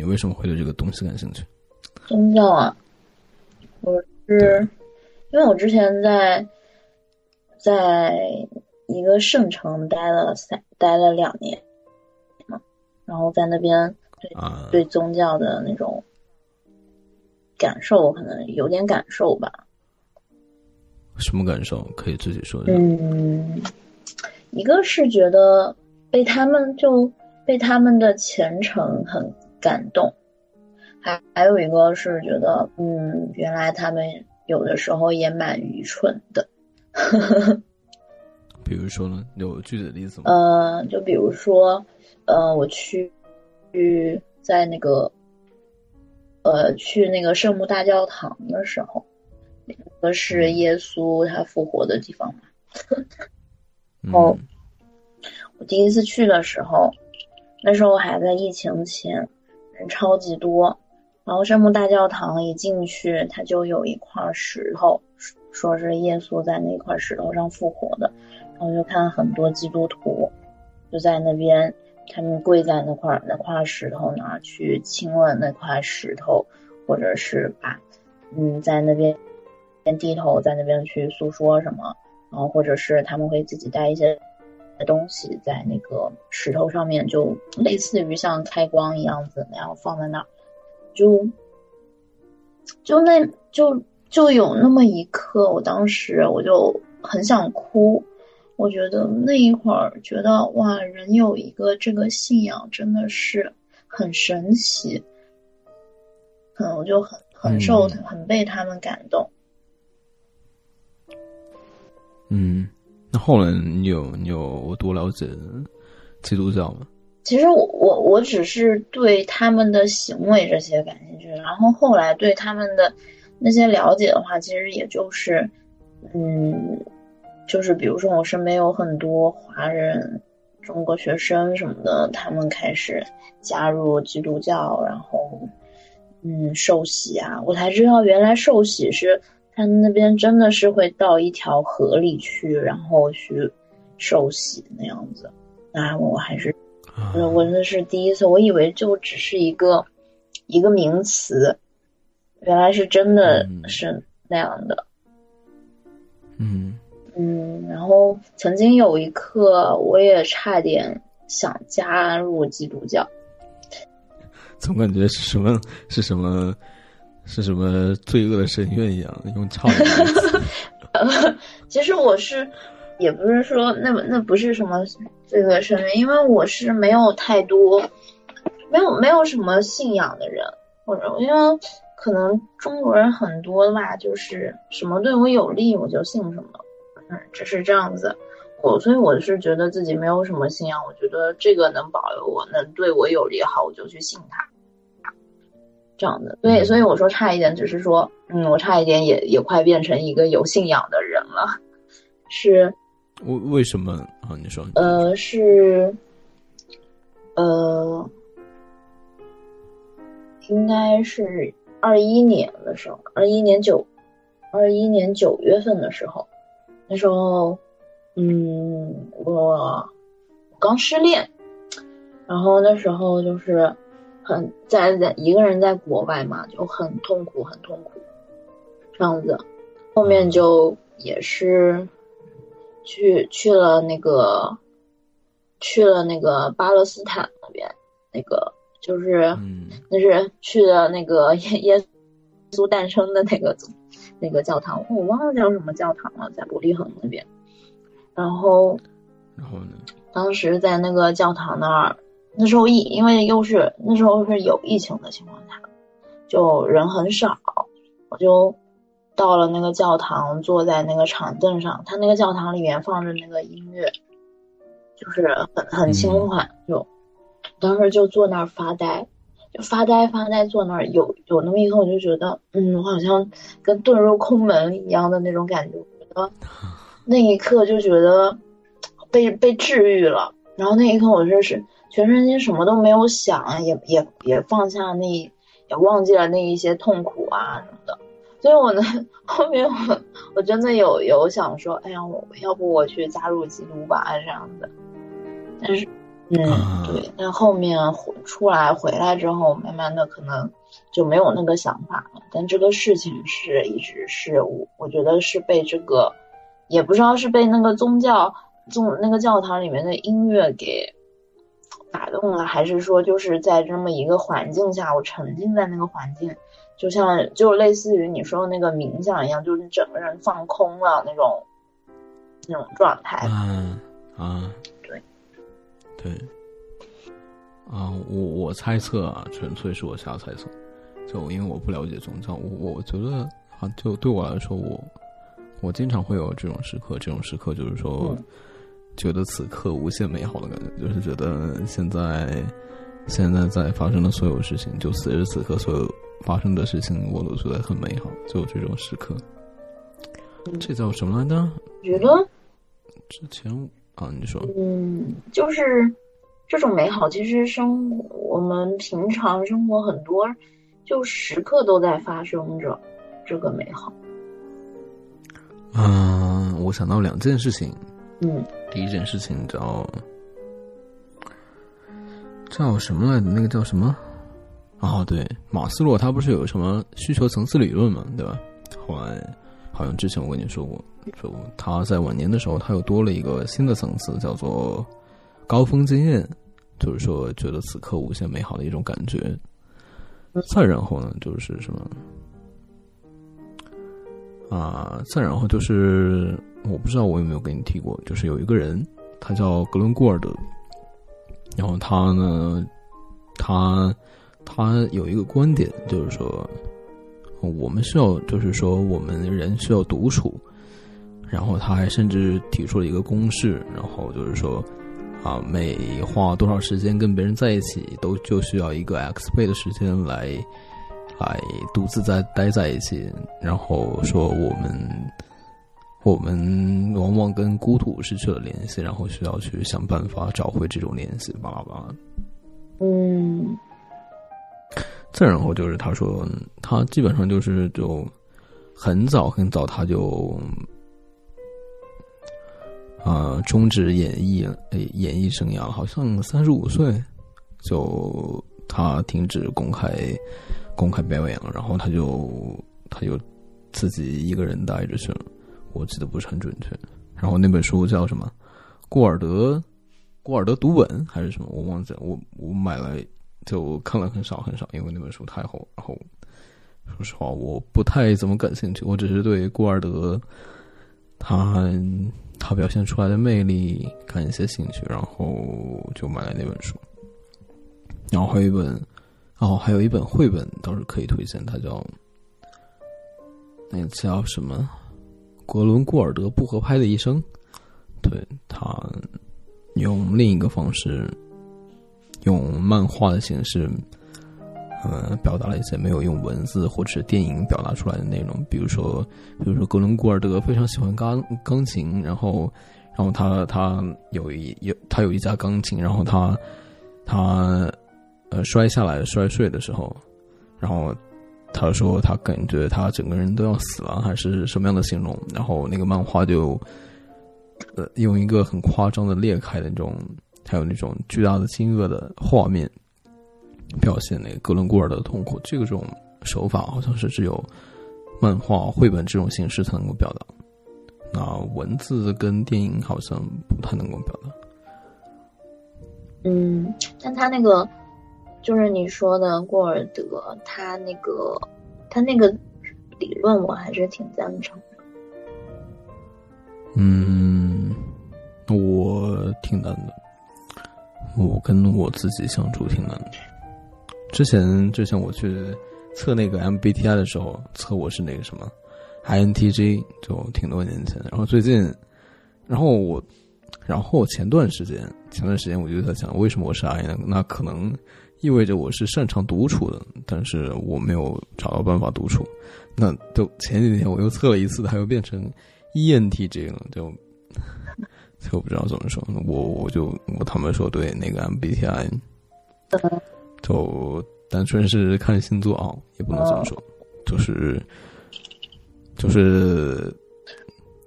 你为什么会对这个东西感兴趣？宗教啊，我是因为我之前在在一个圣城待了三待了两年嘛，然后在那边对啊，对宗教的那种感受，可能有点感受吧。什么感受？可以自己说一下。嗯，一个是觉得被他们就被他们的虔诚很感动，还还有一个是觉得，嗯，原来他们有的时候也蛮愚蠢的。比如说呢，有具体的例子吗？呃，就比如说，呃，我去去在那个呃去那个圣母大教堂的时候，那个是耶稣他复活的地方嘛。哦嗯我第一次去的时候，那时候还在疫情前，人超级多。然后圣母大教堂一进去，它就有一块石头，说是耶稣在那块石头上复活的。然后就看很多基督徒就在那边，他们跪在那块那块石头那儿去亲吻那块石头，或者是把嗯在那边低头在那边去诉说什么，然后或者是他们会自己带一些东西在那个石头上面，就类似于像开光一样子那样放在那儿，就就那就就有那么一刻，我当时我就很想哭。我觉得那一会儿觉得哇，人有一个这个信仰真的是很神奇，嗯，我就很很受、嗯很被他们感动。嗯，那后来你有你有多了解基督教吗？其实我我我只是对他们的行为这些感兴趣，然后后来对他们的那些了解的话，其实也就是，嗯，就是比如说我身边有很多华人、中国学生什么的，他们开始加入基督教，然后嗯受洗啊，我才知道原来受洗是他们那边真的是会到一条河里去，然后去受洗那样子。那我还是啊我我那是第一次，我以为就只是一个一个名词，原来是真的嗯是那样的。嗯嗯，然后曾经有一刻，我也差点想加入基督教。总感觉是什么是什么是什么罪恶的深渊一样，用差点的词 其实我是，也不是说那那不是什么罪恶深渊，因为我是没有太多，没有没有什么信仰的人，或者因为可能中国人很多吧，就是什么对我有利我就信什么，嗯，只是这样子。我所以我是觉得自己没有什么信仰，我觉得这个能保佑我，能对我有利好，我就去信它。这样的，对，嗯。所以我说差一点，只是说，嗯，我差一点也也快变成一个有信仰的人了，是，为为什么啊？你说呃，是，呃，应该是二一年的时候，二一年九，二一年九月份的时候，那时候，嗯，我我刚失恋，然后那时候就是很在在一个人在国外嘛，就很痛苦，很痛苦，这样子，后面就也是去去了那个去了那个巴勒斯坦那边，那个就是。嗯那是去了那个耶耶稣诞生的那个那个教堂，我忘了叫什么教堂了，在伯利恒那边。然后然后呢？当时在那个教堂那儿，那时候疫，因为又是那时候是有疫情的情况下，就人很少，我就到了那个教堂，坐在那个长凳上，他那个教堂里面放着那个音乐，就是很很轻缓，就当时就坐那儿发呆。就发呆发呆坐那儿，有有那么一刻，我就觉得，嗯，我好像跟遁入空门一样的那种感觉。我觉得 那一刻就觉得被被治愈了。然后那一刻，我就是全身心什么都没有想，也也也放下那，也忘记了那一些痛苦啊什么的。所以我呢，后面我我真的有有想说，哎呀，我要不我去加入基督吧这样子。但是嗯，对。但后面出来回来之后，慢慢的可能就没有那个想法了。但这个事情是一直是我，我觉得是被这个，也不知道是被那个宗教宗那个教堂里面的音乐给打动了，还是说就是在这么一个环境下，我沉浸在那个环境。就像就类似于你说的那个冥想一样，就是整个人放空了那种那种状态。嗯啊，对对啊，我我猜测啊，纯粹是我瞎猜测。就因为我不了解宗教，我我觉得啊，就对我来说，我我经常会有这种时刻，这种时刻就是说，觉得此刻无限美好的感觉，就是觉得现在现在在发生的所有事情，就此时此刻所有。发生的事情我都觉得很美好，就这种时刻。这叫什么来着？觉得之前啊，你说，嗯，就是这种美好，其实生我们平常生活很多，就时刻都在发生着这个美好。嗯，我想到两件事情。嗯，第一件事情叫叫什么来着？那个叫什么？哦，对，马斯洛他不是有什么需求层次理论嘛，对吧？后来好像之前我跟你说过，说他在晚年的时候，他又多了一个新的层次，叫做高峰经验，就是说觉得此刻无限美好的一种感觉。再然后呢，就是什么啊？再然后就是我不知道我有没有跟你提过，就是有一个人，他叫格伦·古尔德，然后他呢，他。他有一个观点，就是说，我们需要，就是说，我们人需要独处。然后他还甚至提出了一个公式，然后就是说，啊，每花多少时间跟别人在一起，都就需要一个 x 倍的时间来，来独自在待在一起。然后说，我们，我们往往跟孤独失去了联系，然后需要去想办法找回这种联系。巴拉巴拉。嗯。再然后就是他说，他基本上就是就很早很早他就啊终止演艺演艺生涯，好像三十五岁就他停止公开公开表演了，然后他就他就自己一个人待着去了，我记得不是很准确。然后那本书叫什么？古尔德古尔德读本还是什么？我忘记了，我我买了。就看了很少很少，因为那本书太厚。然后，说实话，我不太怎么感兴趣。我只是对古尔德他他表现出来的魅力感一些兴趣，然后就买了那本书。然后还有一本，哦，还有一本绘本倒是可以推荐，它叫那叫什么《格伦·古尔德不合拍的一生》。对他用另一个方式。用漫画的形式，呃，表达了一些没有用文字或者是电影表达出来的内容。比如说，比如说格伦·古尔德非常喜欢钢钢琴，然后，然后他他有一有他有一架钢琴，然后他他呃摔下来摔碎的时候，然后他说他感觉他整个人都要死了，还是什么样的形容？然后那个漫画就呃用一个很夸张的裂开的那种。还有那种巨大的惊愕的画面，表现那个格伦古尔的痛苦。这个种手法好像是只有漫画、绘本这种形式才能够表达，那文字跟电影好像不太能够表达。嗯，但他那个就是你说的过尔德，他那个他那个理论，我还是挺赞成的。嗯，我挺难的。我跟我自己相处挺难的。之前之前我去测那个 MBTI 的时候，测我是那个什么 INTJ，就挺多年前。然后最近，然后我，然后前段时间，前段时间我就在想，为什么我是 I 呢？那可能意味着我是擅长独处的，但是我没有找到办法独处。那就前几天我又测了一次，它又变成 ENTJ 了，就。就不知道怎么说，我我就我他们说对那个 MBTI，就单纯是看星座啊，也不能这么说，就是就是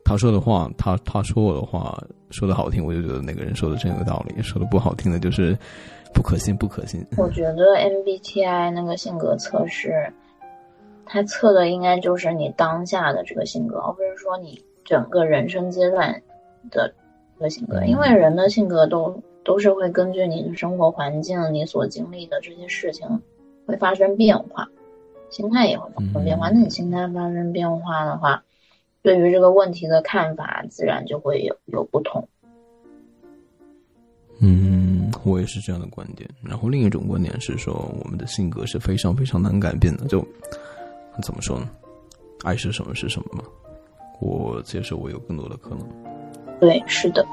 他说的话，他他说我的话说的好听，我就觉得那个人说的真有道理；说的不好听的，就是不可信，不可信。我觉得 MBTI 那个性格测试，它测的应该就是你当下的这个性格，而不是说你整个人生阶段的这个性格。因为人的性格都都是会根据你的生活环境、你所经历的这些事情会发生变化，心态也会发生变化。那你心态发生变化的话，对于这个问题的看法，自然就会有有不同。嗯，我也是这样的观点。然后另一种观点是说，我们的性格是非常非常难改变的。就怎么说呢？爱是什么是什么嘛？我接受我有更多的可能。对，是的。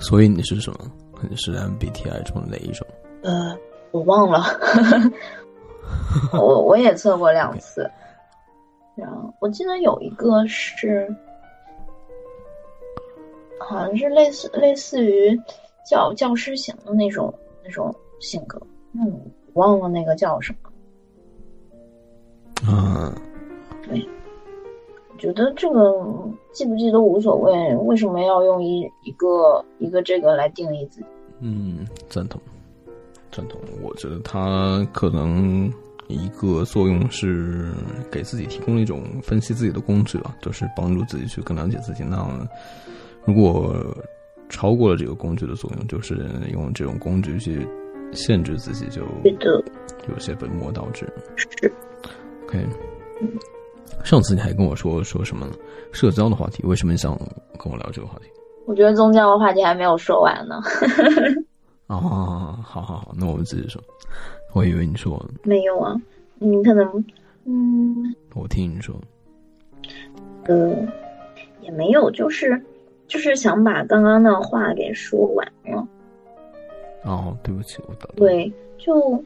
所以你是什么？你是 MBTI 中的哪一种？呃，我忘了。我我也测过两次，然后我记得有一个是，好像是类似类似于教教师型的那种那种性格，嗯，忘了那个叫什么。嗯，对，觉得这个记不记都无所谓，为什么要用一一个一个这个来定义自己？嗯，赞同，赞同。我觉得他可能。一个作用是给自己提供了一种分析自己的工具吧，就是帮助自己去更了解自己。那如果超过了这个工具的作用，就是用这种工具去限制自己，就有些本末倒置。是，OK。上次你还跟我说说什么社交的话题？为什么你想跟我聊这个话题？我觉得宗教的话题还没有说完呢。哦，好好好，那我们自己说。我以为你说没有啊，你可能，嗯，我听你说，嗯，也没有，就是就是想把刚刚的话给说完了。哦，对不起，我打对，就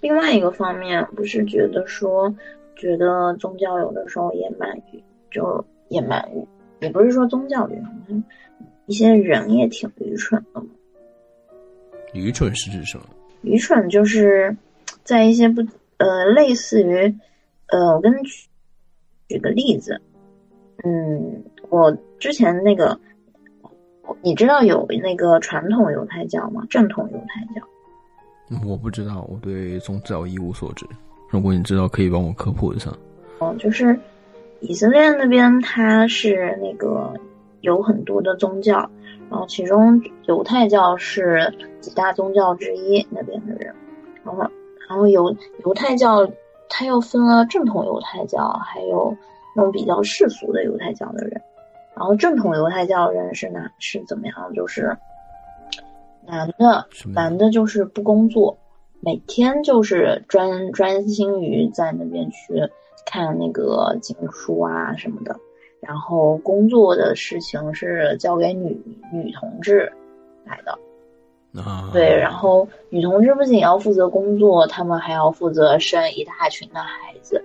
另外一个方面，不是觉得说，觉得宗教有的时候也蛮愚，就也蛮愚，也不是说宗教愚蠢，一些人也挺愚蠢的。愚蠢是指什么？愚蠢就是在一些不呃类似于呃，我跟举举个例子，嗯，我之前那个，你知道有那个传统犹太教吗？正统犹太教？我不知道，我对宗教一无所知。如果你知道，可以帮我科普一下。哦，就是以色列那边，它是那个有很多的宗教。然后，其中犹太教是几大宗教之一，那边的人。然后，然后犹犹太教，它又分了正统犹太教，还有那种比较世俗的犹太教的人。然后，正统犹太教人是哪是怎么样？就是男的，男的就是不工作，每天就是专专心于在那边去看那个经书啊什么的。然后工作的事情是交给女女同志来的，啊，对，然后女同志不仅要负责工作，他们还要负责生一大群的孩子，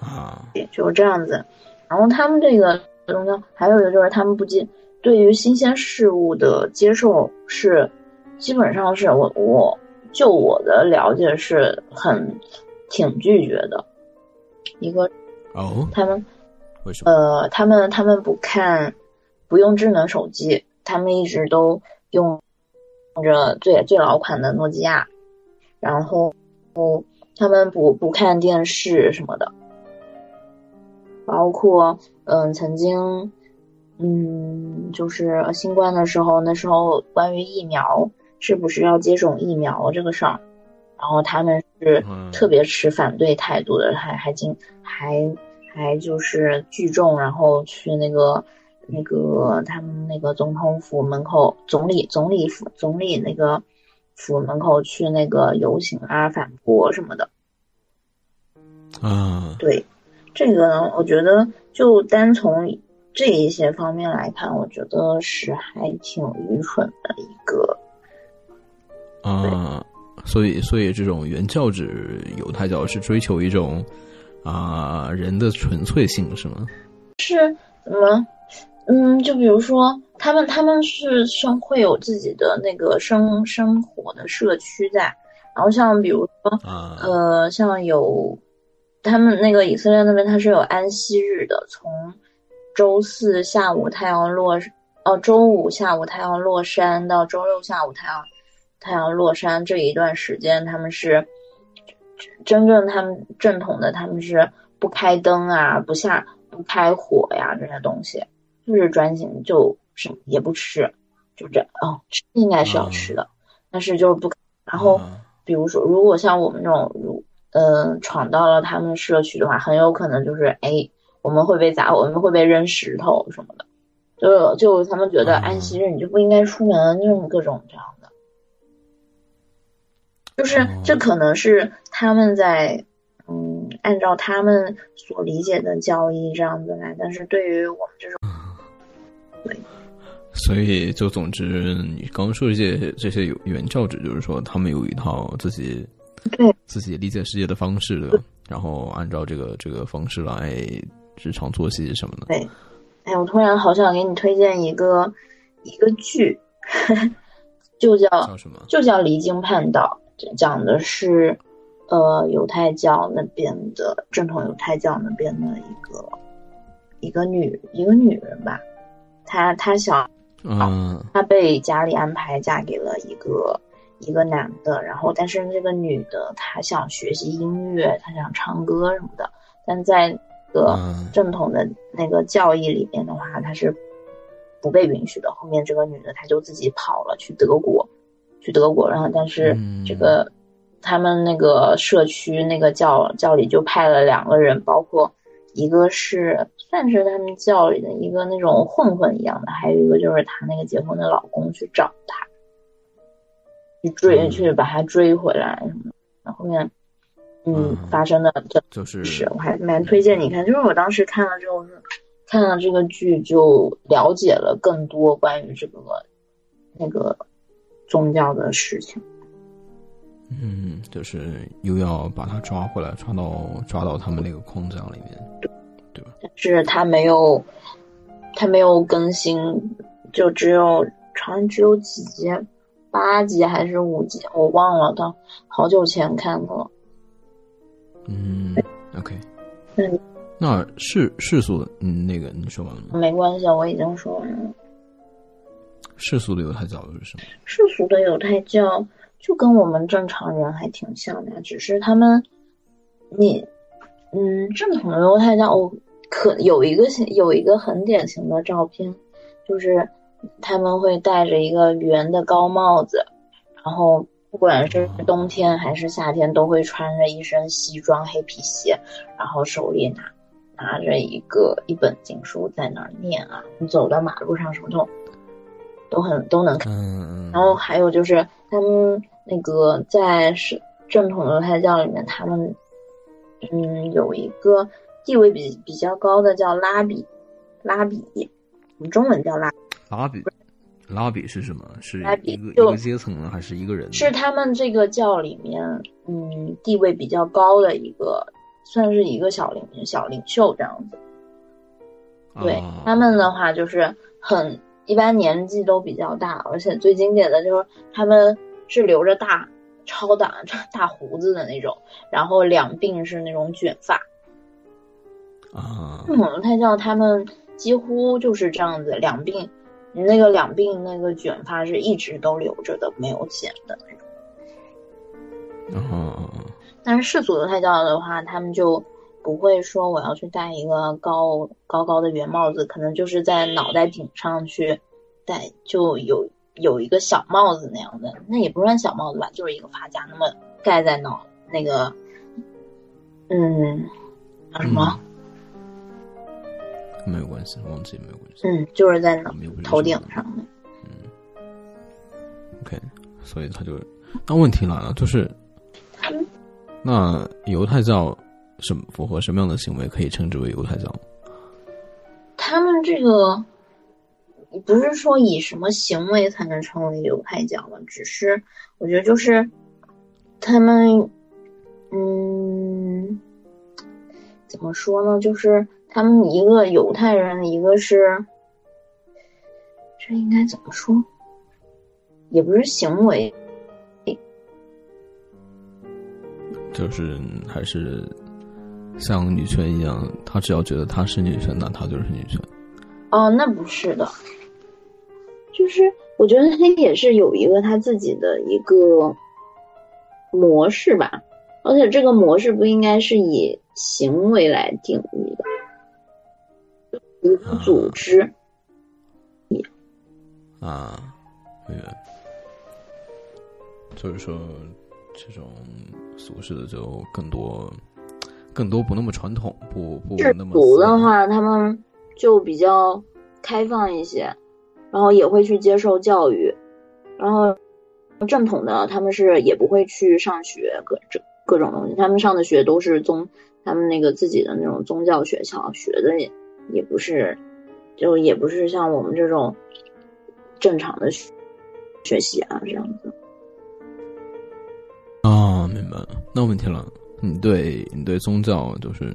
啊，就这样子。然后他们这个宗教还有一个就是他们不接对于新鲜事物的接受是基本上是我我就我的了解是很挺拒绝的一个哦，他们。呃，他们他们不看，不用智能手机，他们一直都用着最最老款的诺基亚，然后，他们不不看电视什么的，包括嗯，曾经，嗯，就是新冠的时候，那时候关于疫苗是不是要接种疫苗这个事儿，然后他们是特别持反对态度的，还还经还。还就是聚众，然后去那个那个他们那个总统府门口，总理总理府总理那个府门口去那个游行啊，反驳什么的。啊，对，这个呢，我觉得就单从这一些方面来看，我觉得是还挺愚蠢的一个。啊，所以所以这种原教旨犹太教是追求一种。啊，人的纯粹性是吗？是怎么？嗯，就比如说，他们他们是生会有自己的那个生生活的社区在，然后像比如说，呃，像有他们那个以色列那边它是有安息日的，从周四下午太阳落，哦，周五下午太阳落山到周六下午太阳太阳落山这一段时间，他们是真正他们正统的，他们是不开灯啊，不下不开火呀这些东西，就是专心就什么也不吃，就这哦，吃应该是要吃的，但是就是不，然后比如说如果像我们这种如。嗯，闯到了他们社区的话，很有可能就是哎，我们会被砸，我们会被扔石头什么的。就就他们觉得安息日你就不应该出门，这种各种这样的。就是这可能是他们在嗯，按照他们所理解的教义这样子来，但是对于我们这种，对。所以就总之，你刚刚说这些这些原教旨，就是说他们有一套自己。对自己理解世界的方式，对吧？然后按照这个这个方式来日常作息什么的。对，哎，我突然好想给你推荐一个一个剧，就叫叫什么？就叫《离经叛道》，讲的是呃犹太教那边的正统犹太教那边的一个一个女一个女人吧，她她想，嗯，她被家里安排嫁给了一个。一个男的，然后但是这个女的她想学习音乐，她想唱歌什么的，但在个正统的那个教义里面的话，她是不被允许的。后面这个女的她就自己跑了去德国，去德国，然后但是这个他们那个社区那个教教里就派了两个人，包括一个是算是他们教里的一个那种混混一样的，还有一个就是她那个结婚的老公去找她。去追，去把他追回来什么的。然后面，嗯，发生的这就是是，我还蛮推荐你看。就是我当时看了之后，看了这个剧，就了解了更多关于这个那个宗教的事情。嗯，就是又要把他抓回来，抓到抓到他们那个空降里面，对对吧？但是他没有，他没有更新，就只有好像只有几集。八集还是五集，我忘了，到好久前看的了。嗯，OK。那那世世俗的，嗯，那个你说完了吗？没关系，我已经说完了。世俗的犹太教是什么？世俗的犹太教就跟我们正常人还挺像的，只是他们，你，嗯，正统的犹太教，我可有一个有一个很典型的照片，就是。他们会戴着一个圆的高帽子，然后不管是冬天还是夏天，都会穿着一身西装、黑皮鞋，然后手里拿拿着一个一本经书在那儿念啊。你走到马路上什么都都很都能看。然后还有就是他们那个在是正统犹太教里面，他们嗯有一个地位比比较高的叫拉比，拉比，我们中文叫拉。拉比，拉比是什么？是一个一个阶层呢，还是一个人？是他们这个教里面，嗯，地位比较高的一个，算是一个小领小领袖这样子。对他们的话，就是很一般，年纪都比较大，而且最经典的就是他们是留着大超大大胡子的那种，然后两鬓是那种卷发。啊，我们太教他们几乎就是这样子，两鬓。你那个两鬓那个卷发是一直都留着的，没有剪的那种。哦。但是世俗的太教的话，他们就不会说我要去戴一个高高高的圆帽子，可能就是在脑袋顶上去戴，就有有一个小帽子那样的，那也不算小帽子吧，就是一个发夹，那么盖在脑那个，嗯，叫什么？没有关系，忘记没有关系。嗯，就是在那头顶上的。嗯，OK，所以他就，那问题来了，就是，那犹太教什么符合什么样的行为可以称之为犹太教？他们这个不是说以什么行为才能成为犹太教的，只是我觉得就是他们，嗯，怎么说呢？就是。他们一个犹太人，一个是，这应该怎么说？也不是行为，就是还是像女权一样，他只要觉得她是女权，那她就是女权。哦，那不是的，就是我觉得他也是有一个他自己的一个模式吧，而且这个模式不应该是以行为来定义的，一个组织。啊，对，就是说这种俗世的就更多。更多不那么传统，不不那么。族的话，他们就比较开放一些，然后也会去接受教育，然后正统的他们是也不会去上学，各这各种东西，他们上的学都是宗，他们那个自己的那种宗教学校学的也不是，就也不是像我们这种正常的学习啊这样子。啊，明白了，那问题了。你对你对宗教就是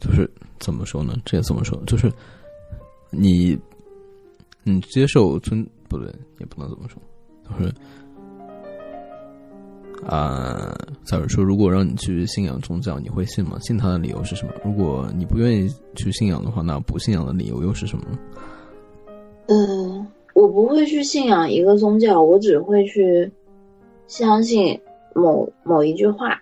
就是怎么说呢？这怎么说？就是你你接受尊不对，也不能这么说。就是啊，假如说如果让你去信仰宗教，你会信吗？信他的理由是什么？如果你不愿意去信仰的话，那不信仰的理由又是什么？嗯，我不会去信仰一个宗教，我只会去相信某某一句话。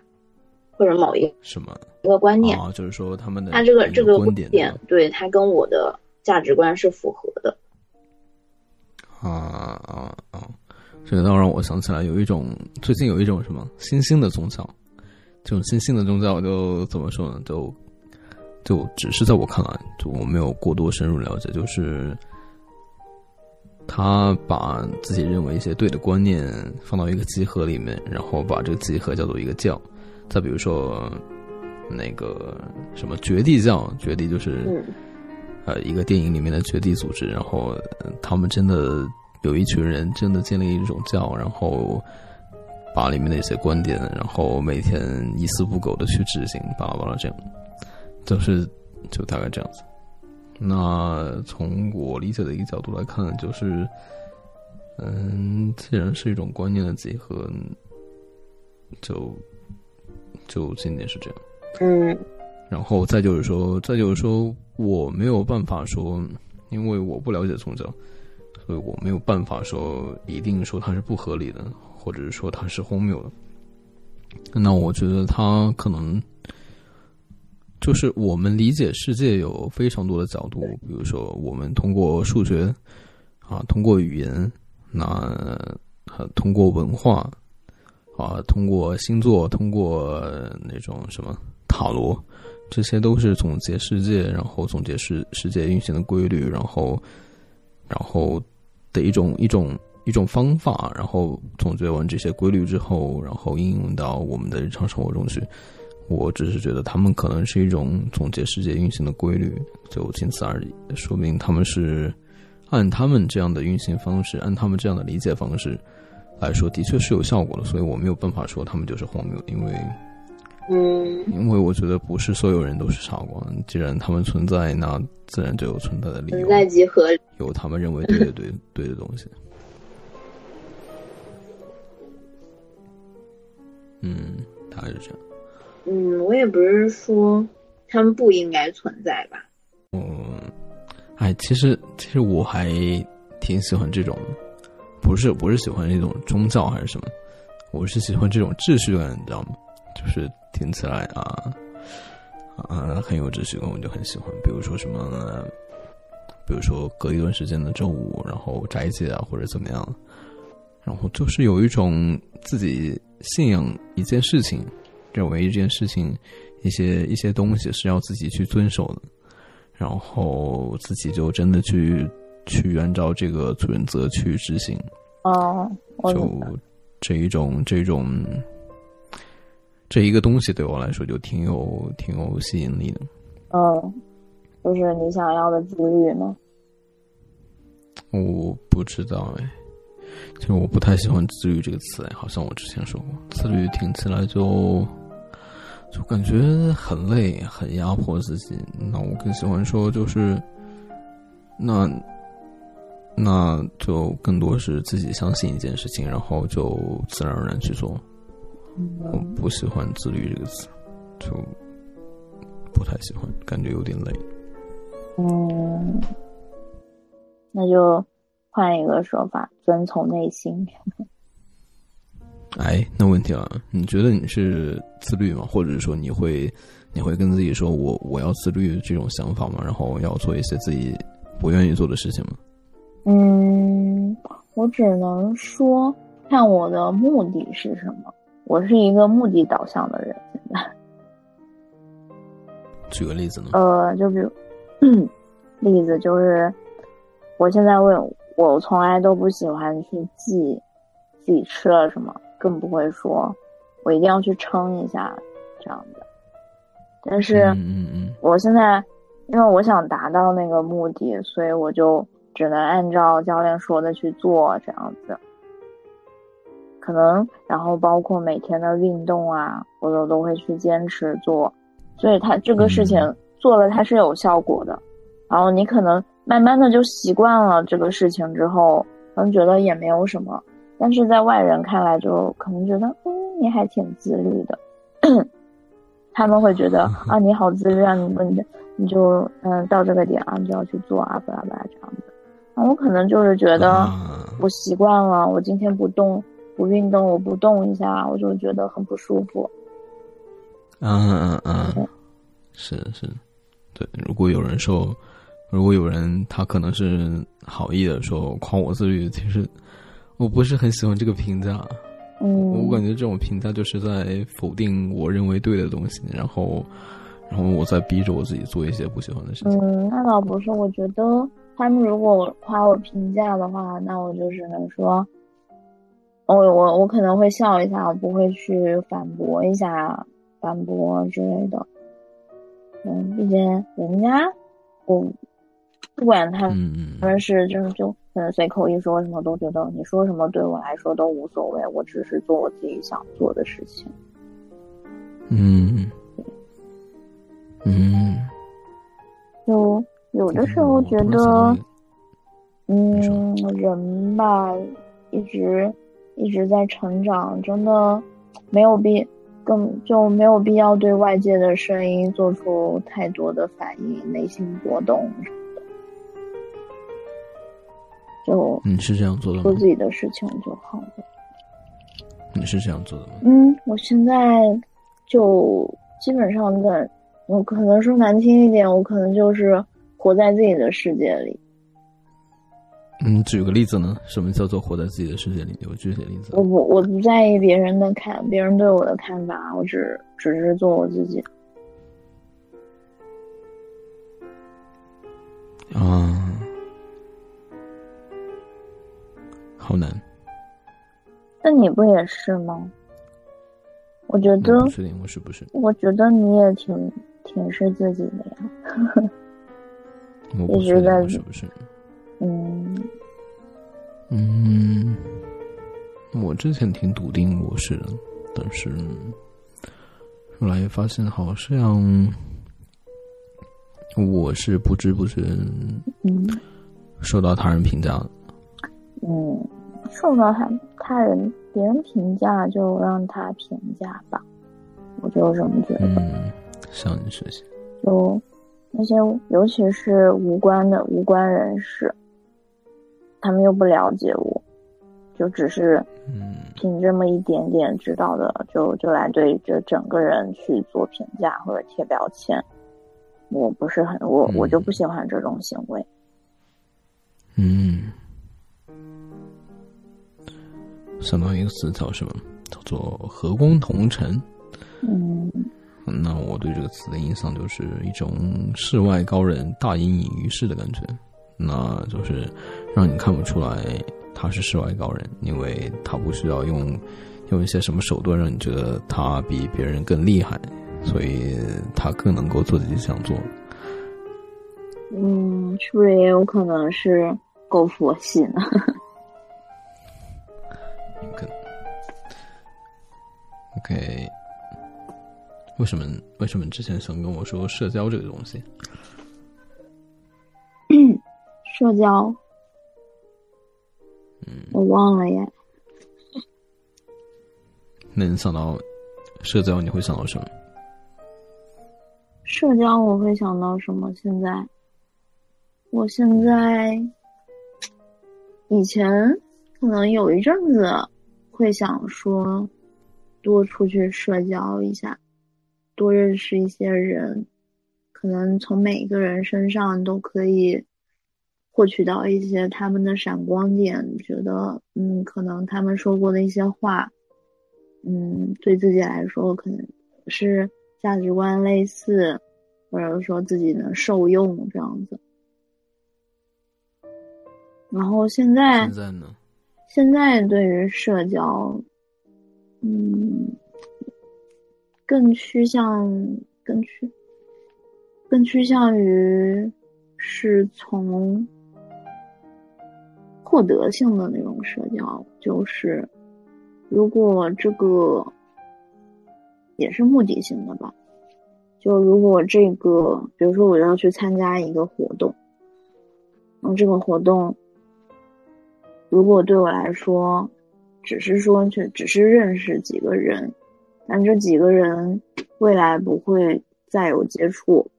或者某一什么一个观念啊，就是说他们的他这个这个观点，对他跟我的价值观是符合的。啊啊啊！这个倒让我想起来，有一种最近有一种什么新兴的宗教，这种新兴的宗教就怎么说呢？就就只是在我看来，就我没有过多深入了解，就是他把自己认为一些对的观念放到一个集合里面，然后把这个集合叫做一个教。再比如说，那个什么绝地教，绝地就是，呃，一个电影里面的绝地组织，然后他们真的有一群人真的建立一种教，然后把里面的一些观点，然后每天一丝不苟的去执行，巴拉巴拉这样，就是就大概这样子。那从我理解的一个角度来看，就是，嗯，既然是一种观念的结合，就。就仅仅是这样，嗯，然后再就是说，再就是说，我没有办法说，因为我不了解宗教，所以我没有办法说一定说它是不合理的，或者是说它是荒谬的。那我觉得它可能就是我们理解世界有非常多的角度，比如说我们通过数学啊，通过语言，那通过文化。啊，通过星座，通过那种什么塔罗，这些都是总结世界，然后总结世世界运行的规律，然后，然后的一种一种一种方法，然后总结完这些规律之后，然后应用到我们的日常生活中去。我只是觉得他们可能是一种总结世界运行的规律，就仅此而已。说明他们是按他们这样的运行方式，按他们这样的理解方式。来说的确是有效果的，所以我没有办法说他们就是荒谬，因为，嗯，因为我觉得不是所有人都是傻瓜，既然他们存在，那自然就有存在的理由，存在即合，有他们认为对的对 对的东西。嗯，大概是这样。嗯，我也不是说他们不应该存在吧。嗯，哎，其实其实我还挺喜欢这种。不是不是喜欢那种宗教还是什么，我是喜欢这种秩序感，你知道吗？就是听起来啊啊很有秩序感，我就很喜欢。比如说什么，比如说隔一段时间的周五，然后斋戒啊，或者怎么样，然后就是有一种自己信仰一件事情，认为一件事情一些一些东西是要自己去遵守的，然后自己就真的去。去按照这个准则去执行，哦，就这一种这种这一个东西对我来说就挺有挺有吸引力的。嗯，就是你想要的自律吗？我不知道哎，其实我不太喜欢“自律”这个词哎，好像我之前说过，自律听起来就就感觉很累，很压迫自己。那我更喜欢说就是那。那就更多是自己相信一件事情，然后就自然而然去做。我不喜欢“自律”这个词，就不太喜欢，感觉有点累。嗯，那就换一个说法，遵从内心。哎，那问题啊，你觉得你是自律吗？或者说你会你会跟自己说我我要自律这种想法吗？然后要做一些自己不愿意做的事情吗？嗯，我只能说看我的目的是什么。我是一个目的导向的人，现在。举个例子呢？呃，就比如，例子就是，我现在问我从来都不喜欢去记自己吃了什么。更不会说，我一定要去称一下这样的。但是，嗯嗯我现在因为我想达到那个目的，所以我就只能按照教练说的去做这样子。可能，然后包括每天的运动啊，我都都会去坚持做。所以，他这个事情做了，它是有效果的。然后你可能慢慢的就习惯了这个事情之后，可能觉得也没有什么。但是在外人看来，就可能觉得，嗯，你还挺自律的。他们会觉得啊，你好自律啊，你你你就嗯到这个点啊，你就要去做啊，巴拉巴拉这样子。那我可能就是觉得我习惯了，我今天不动不运动，我不动一下，我就觉得很不舒服。嗯嗯嗯，是是，对。如果有人说，如果有人他可能是好意的说夸我自律，其实。我不是很喜欢这个评价，嗯，我感觉这种评价就是在否定我认为对的东西，然后，然后我在逼着我自己做一些不喜欢的事情。嗯，那倒不是，我觉得他们如果夸我评价的话，那我就只能说，我我我可能会笑一下，我不会去反驳一下、反驳之类的。嗯，毕竟人家，我不管他们是就是就。嗯，随口一说，什么都觉得你说什么对我来说都无所谓，我只是做我自己想做的事情。嗯，嗯，就有的时候觉得，嗯，人吧，一直一直在成长，真的没有必更就没有必要对外界的声音做出太多的反应，内心波动什么的。就你是这样做的吗？做自己的事情就好了。你是这样做的吗？嗯，我现在就基本上在，我可能说难听一点，我可能就是活在自己的世界里。嗯，举个例子呢？什么叫做活在自己的世界里？有具体例子？我不，我不在意别人的看，别人对我的看法，我只只是做我自己。啊。好难，那你不也是吗？我觉得，确定我是不是？我觉得你也挺挺是自己的呀。一直在是不是？嗯嗯，我之前挺笃定我是的，但是后来发现好像我是不知不觉受到他人评价的。嗯。受到他他人别人评价，就让他评价吧，我就这么觉得。嗯，向你学习。就那些，尤其是无关的无关人士，他们又不了解我，就只是凭这么一点点知道的，就就来对这整个人去做评价或者贴标签。我不是很我我就不喜欢这种行为。嗯。想到一个词叫什么？叫做“和光同尘”。嗯，那我对这个词的印象就是一种世外高人大隐隐于市的感觉。那就是让你看不出来他是世外高人，因为他不需要用用一些什么手段让你觉得他比别人更厉害，所以他更能够做自己想做。嗯，是不是也有可能是够佛系呢？OK，为什么为什么之前想跟我说社交这个东西？社交，嗯，我忘了耶。那你想到社交，你会想到什么？社交，我会想到什么？现在，我现在以前可能有一阵子会想说，多出去社交一下，多认识一些人，可能从每一个人身上都可以获取到一些他们的闪光点，觉得嗯，可能他们说过的一些话，嗯，对自己来说可能是。价值观类似，或者说自己能受用这样子。然后现在，现在呢？现在对于社交，嗯，更趋向，更趋，更趋向于是从获得性的那种社交，就是如果这个。也是目的性的吧，就如果这个，比如说我要去参加一个活动，那这个活动，如果对我来说，只是说去，只是认识几个人，但这几个人未来不会再有接触，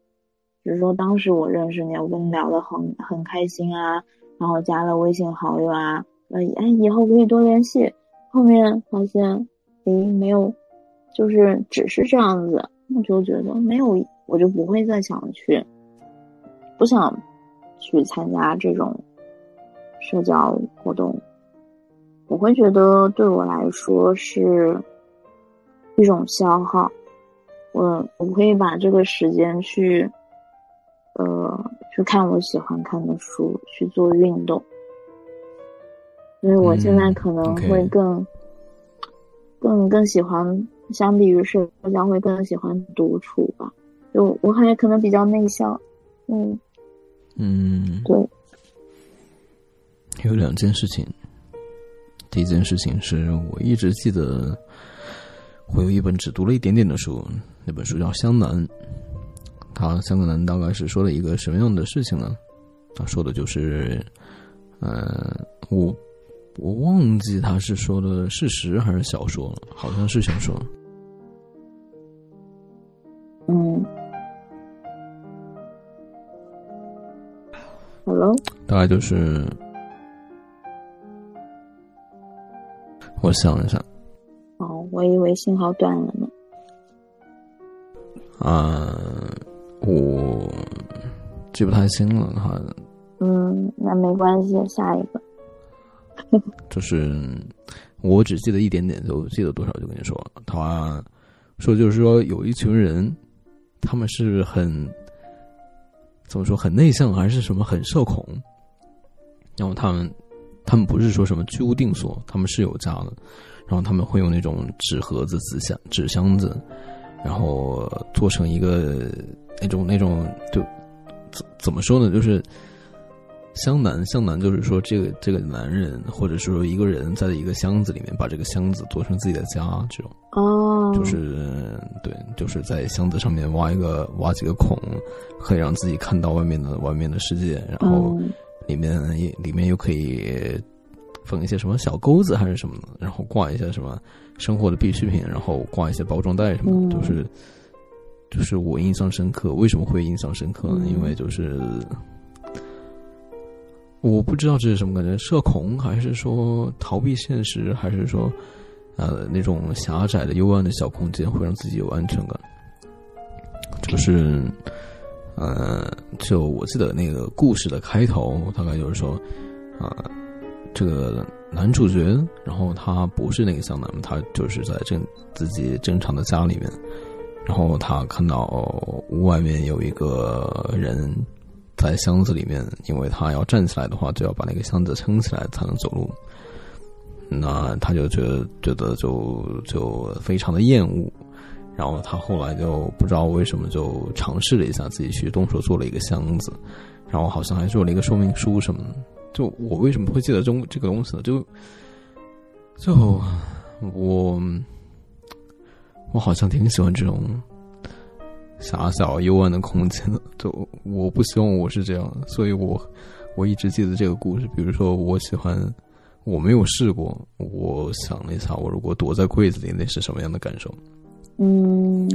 比如说当时我认识你，我跟你聊的很很开心啊，然后加了微信好友啊，呃，哎，以后可以多联系，后面发现，诶，没有。就是只是这样子，我就觉得没有，我就不会再想去，不想去参加这种社交活动。我会觉得对我来说是一种消耗。我我可以把这个时间去，呃，去看我喜欢看的书，去做运动。所以我现在可能会更更更喜欢。相比于社交，会更喜欢独处吧。就我还可能比较内向，嗯嗯，对。有两件事情，第一件事情是我一直记得，我有一本只读了一点点的书，那本书叫《湘南》。他《湘南》大概是说了一个什么样的事情呢？他说的就是，呃，我我忘记他是说的事实还是小说了，好像是小说。嗯，Hello，大概就是，我想一下。哦，我以为信号断了呢。啊，我记不太清了，哈。嗯，那没关系，下一个。就是我只记得一点点，就记得多少就跟你说了。他说就是说有一群人。他们是很怎么说很内向还是什么很社恐？然后他们他们不是说什么居无定所，他们是有家的。然后他们会用那种纸盒子、纸箱、纸箱子，然后做成一个那种那种就怎怎么说呢？就是。湘南，湘南就是说，这个这个男人，或者是说一个人，在一个箱子里面，把这个箱子做成自己的家，这种哦，就是对，就是在箱子上面挖一个挖几个孔，可以让自己看到外面的外面的世界，然后里面也里面又可以缝一些什么小钩子还是什么的，然后挂一些什么生活的必需品，然后挂一些包装袋什么，的，就是就是我印象深刻。为什么会印象深刻呢？因为就是。我不知道这是什么感觉，社恐还是说逃避现实，还是说，呃，那种狭窄的幽暗的小空间会让自己有安全感。就是，呃，就我记得那个故事的开头，大概就是说，啊，这个男主角，然后他不是那个湘南，他就是在正自己正常的家里面，然后他看到屋外面有一个人。在箱子里面，因为他要站起来的话，就要把那个箱子撑起来才能走路。那他就觉得觉得就就非常的厌恶，然后他后来就不知道为什么就尝试了一下，自己去动手做了一个箱子，然后好像还做了一个说明书什么。就我为什么会记得中这个东西呢？就就我我好像挺喜欢这种。狭小幽暗的空间的，就我不希望我是这样，所以我我一直记得这个故事。比如说，我喜欢，我没有试过，我想了一下，我如果躲在柜子里，那是什么样的感受？嗯，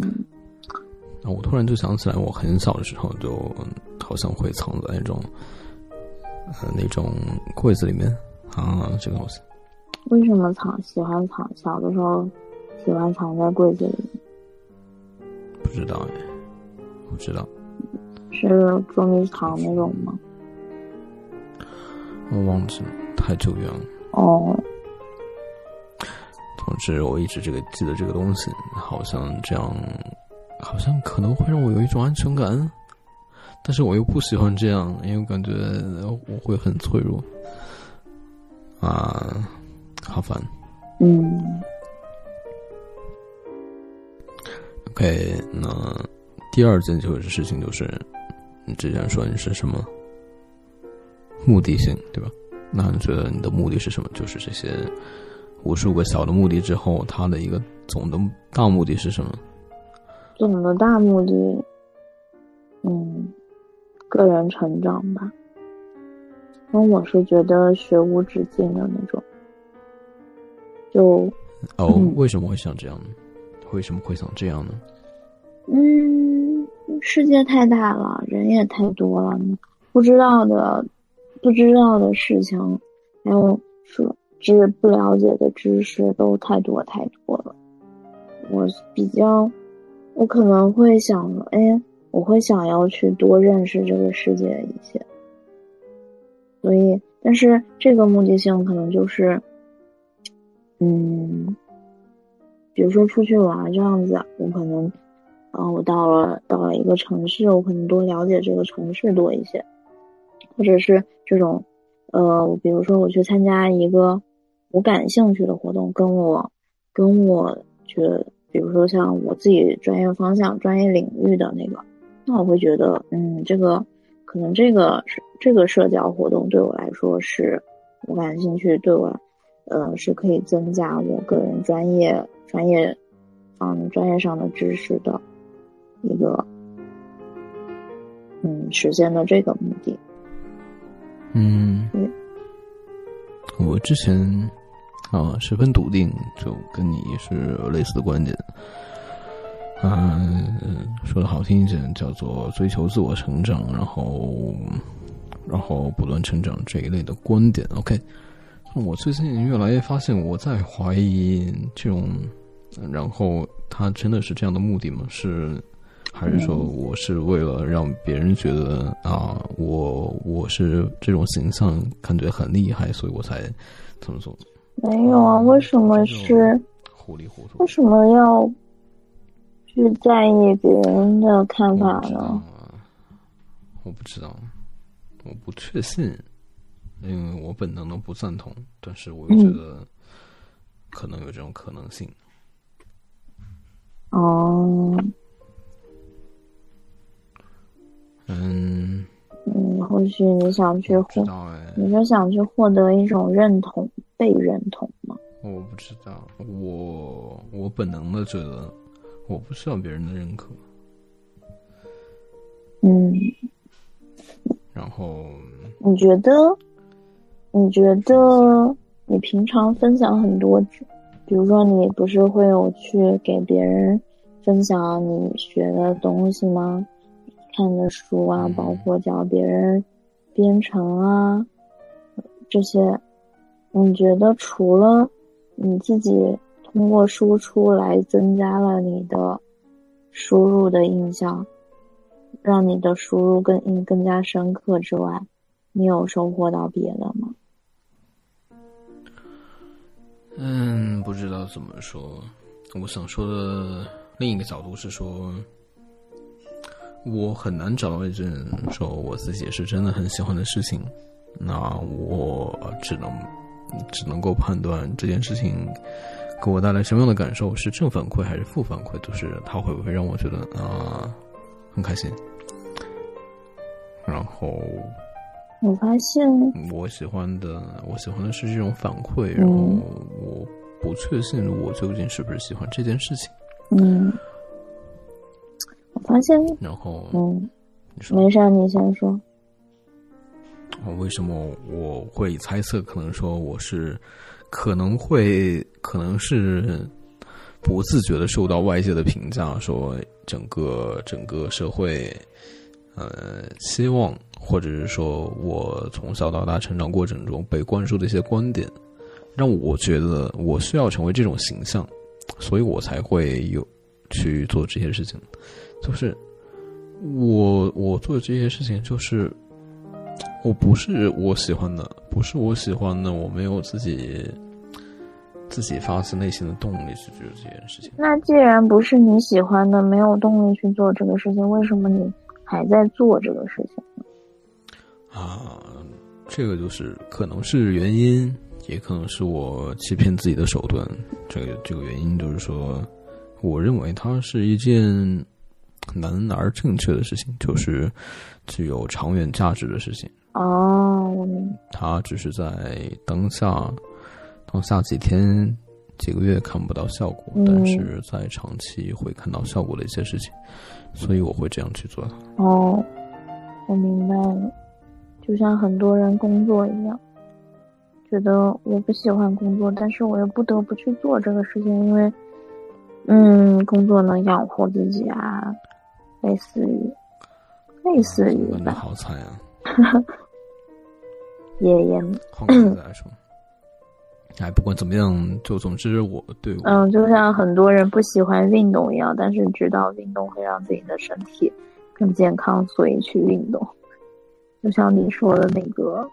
啊，我突然就想起来，我很小的时候就好像会藏在那种呃那种柜子里面啊，这个东西。为什么藏？喜欢藏？小的时候喜欢藏在柜子里？不知道哎，不知道。是捉迷藏那种吗？我忘记了，太久远了。哦。总之，我一直这个记得这个东西，好像这样，好像可能会让我有一种安全感，但是我又不喜欢这样，因为我感觉我会很脆弱。啊，好烦。嗯。OK，那第二件就是事情就是，你之前说你是什么目的性，对吧？那你觉得你的目的是什么？就是这些。无数个小的目的之后，它的一个总的大目的是什么？总的大目的，嗯，个人成长吧。那我是觉得学无止境的那种。就哦，为什么会想这样呢？为什么会想这样呢？嗯，世界太大了，人也太多了，不知道的、不知道的事情，还有说。知不了解的知识都太多太多了，我比较，我可能会想，哎，我会想要去多认识这个世界一些，所以，但是这个目的性可能就是，嗯，比如说出去玩这样子，我可能，嗯，我到了到了一个城市，我可能多了解这个城市多一些，或者是这种，呃，比如说我去参加一个。我感兴趣的活动，跟我，跟我觉得，比如说像我自己专业方向、专业领域的那个，那我会觉得，嗯，这个可能这个是这个社交活动对我来说是我感兴趣，对我，呃，是可以增加我个人专业专业，嗯，专业上的知识的一个，嗯，实现的这个目的。嗯，我之前。啊，十分笃定，就跟你是类似的观点。嗯，说的好听一点，叫做追求自我成长，然后，然后不断成长这一类的观点。OK，我最近越来越发现，我在怀疑这种，然后他真的是这样的目的吗？是，还是说我是为了让别人觉得啊，我我是这种形象，感觉很厉害，所以我才这么做？没有啊，为什么是糊里糊涂？为什么要去在意别人的看法呢？我不知道，我不确信，因为我本能的不赞同，但是我又觉得可能有这种可能性。哦，嗯嗯，或许你想去获，你是想去获得一种认同。被认同吗？我不知道，我我本能的觉得我不需要别人的认可。嗯，然后你觉得？你觉得你平常分享很多，比如说你不是会有去给别人分享你学的东西吗？看的书啊，包括教别人编程啊这些。你觉得除了你自己通过输出来增加了你的输入的印象，让你的输入更印更加深刻之外，你有收获到别的吗？嗯，不知道怎么说。我想说的另一个角度是说，我很难找到一件说我自己是真的很喜欢的事情，那我只能。只能够判断这件事情给我带来什么样的感受，是正反馈还是负反馈，就是它会不会让我觉得啊很开心。然后我发现我喜欢的，我喜欢的是这种反馈，然后我不确信我究竟是不是喜欢这件事情。嗯，我发现，然后嗯，没事，你先说。为什么我会猜测？可能说我是，可能会，可能是不自觉的受到外界的评价，说整个整个社会，呃，希望或者是说我从小到大成长过程中被灌输的一些观点，让我觉得我需要成为这种形象，所以我才会有去做这些事情。就是我我做这些事情，就是我不是我喜欢的，不是我喜欢的，我没有自己。自己发自内心的动力去做这件事情。那既然不是你喜欢的，没有动力去做这个事情，为什么你还在做这个事情？啊，这个就是可能是原因，也可能是我欺骗自己的手段。这个这个原因就是说，我认为它是一件难而正确的事情，就是具有长远价值的事情。哦，我明。它只是在当下。当下几天、几个月看不到效果，但是在长期会看到效果的一些事情，所以我会这样去做。哦，我明白了，就像很多人工作一样，觉得我不喜欢工作，但是我又不得不去做这个事情，因为，嗯，工作能养活自己啊，类似于，类似于吧。好惨啊！爷爷，换个 来说。哎，不管怎么样，就总之我对，嗯，就像很多人不喜欢运动一样，但是知道运动会让自己的身体更健康，所以去运动。就像你说的那个，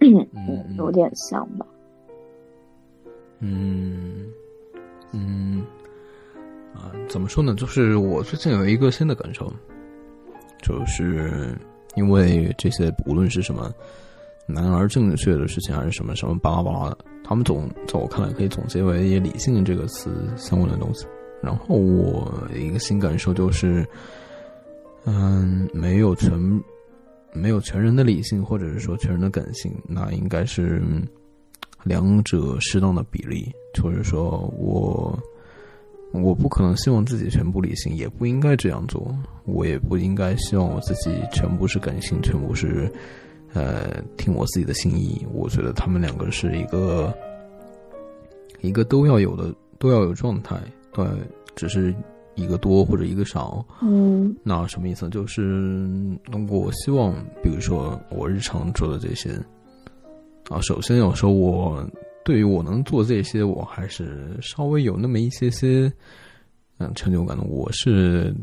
嗯，有点像吧。嗯嗯啊，怎么说呢？就是我最近有一个新的感受，就是因为这些，无论是什么。男儿正确的事情，还是什么什么巴拉巴拉的，他们总在我看来可以总结为“理性”这个词相关的东西。然后我一个新感受就是，嗯，没有全没有全人的理性，或者是说全人的感性，那应该是两者适当的比例。就是说我我不可能希望自己全部理性，也不应该这样做。我也不应该希望我自己全部是感性，全部是。呃，听我自己的心意，我觉得他们两个是一个，一个都要有的，都要有状态，对，只是一个多或者一个少。嗯，那什么意思？就是我希望，比如说我日常做的这些，啊，首先有时候我对于我能做这些，我还是稍微有那么一些些，嗯，成就感的，我是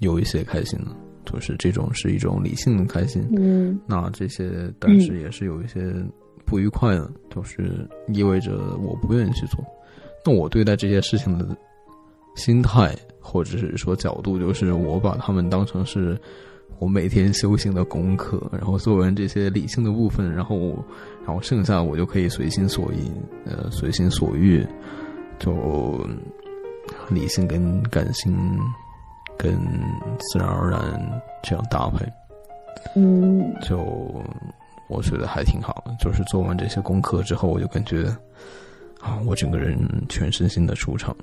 有一些开心的。就是这种是一种理性的开心，嗯，那这些但是也是有一些不愉快的，就是意味着我不愿意去做。那我对待这些事情的心态或者是说角度，就是我把他们当成是我每天修行的功课，然后做完这些理性的部分，然后然后剩下我就可以随心所欲，呃，随心所欲，就理性跟感性。跟自然而然这样搭配，嗯，就我觉得还挺好的。就是做完这些功课之后，我就感觉啊，我整个人全身心的舒畅。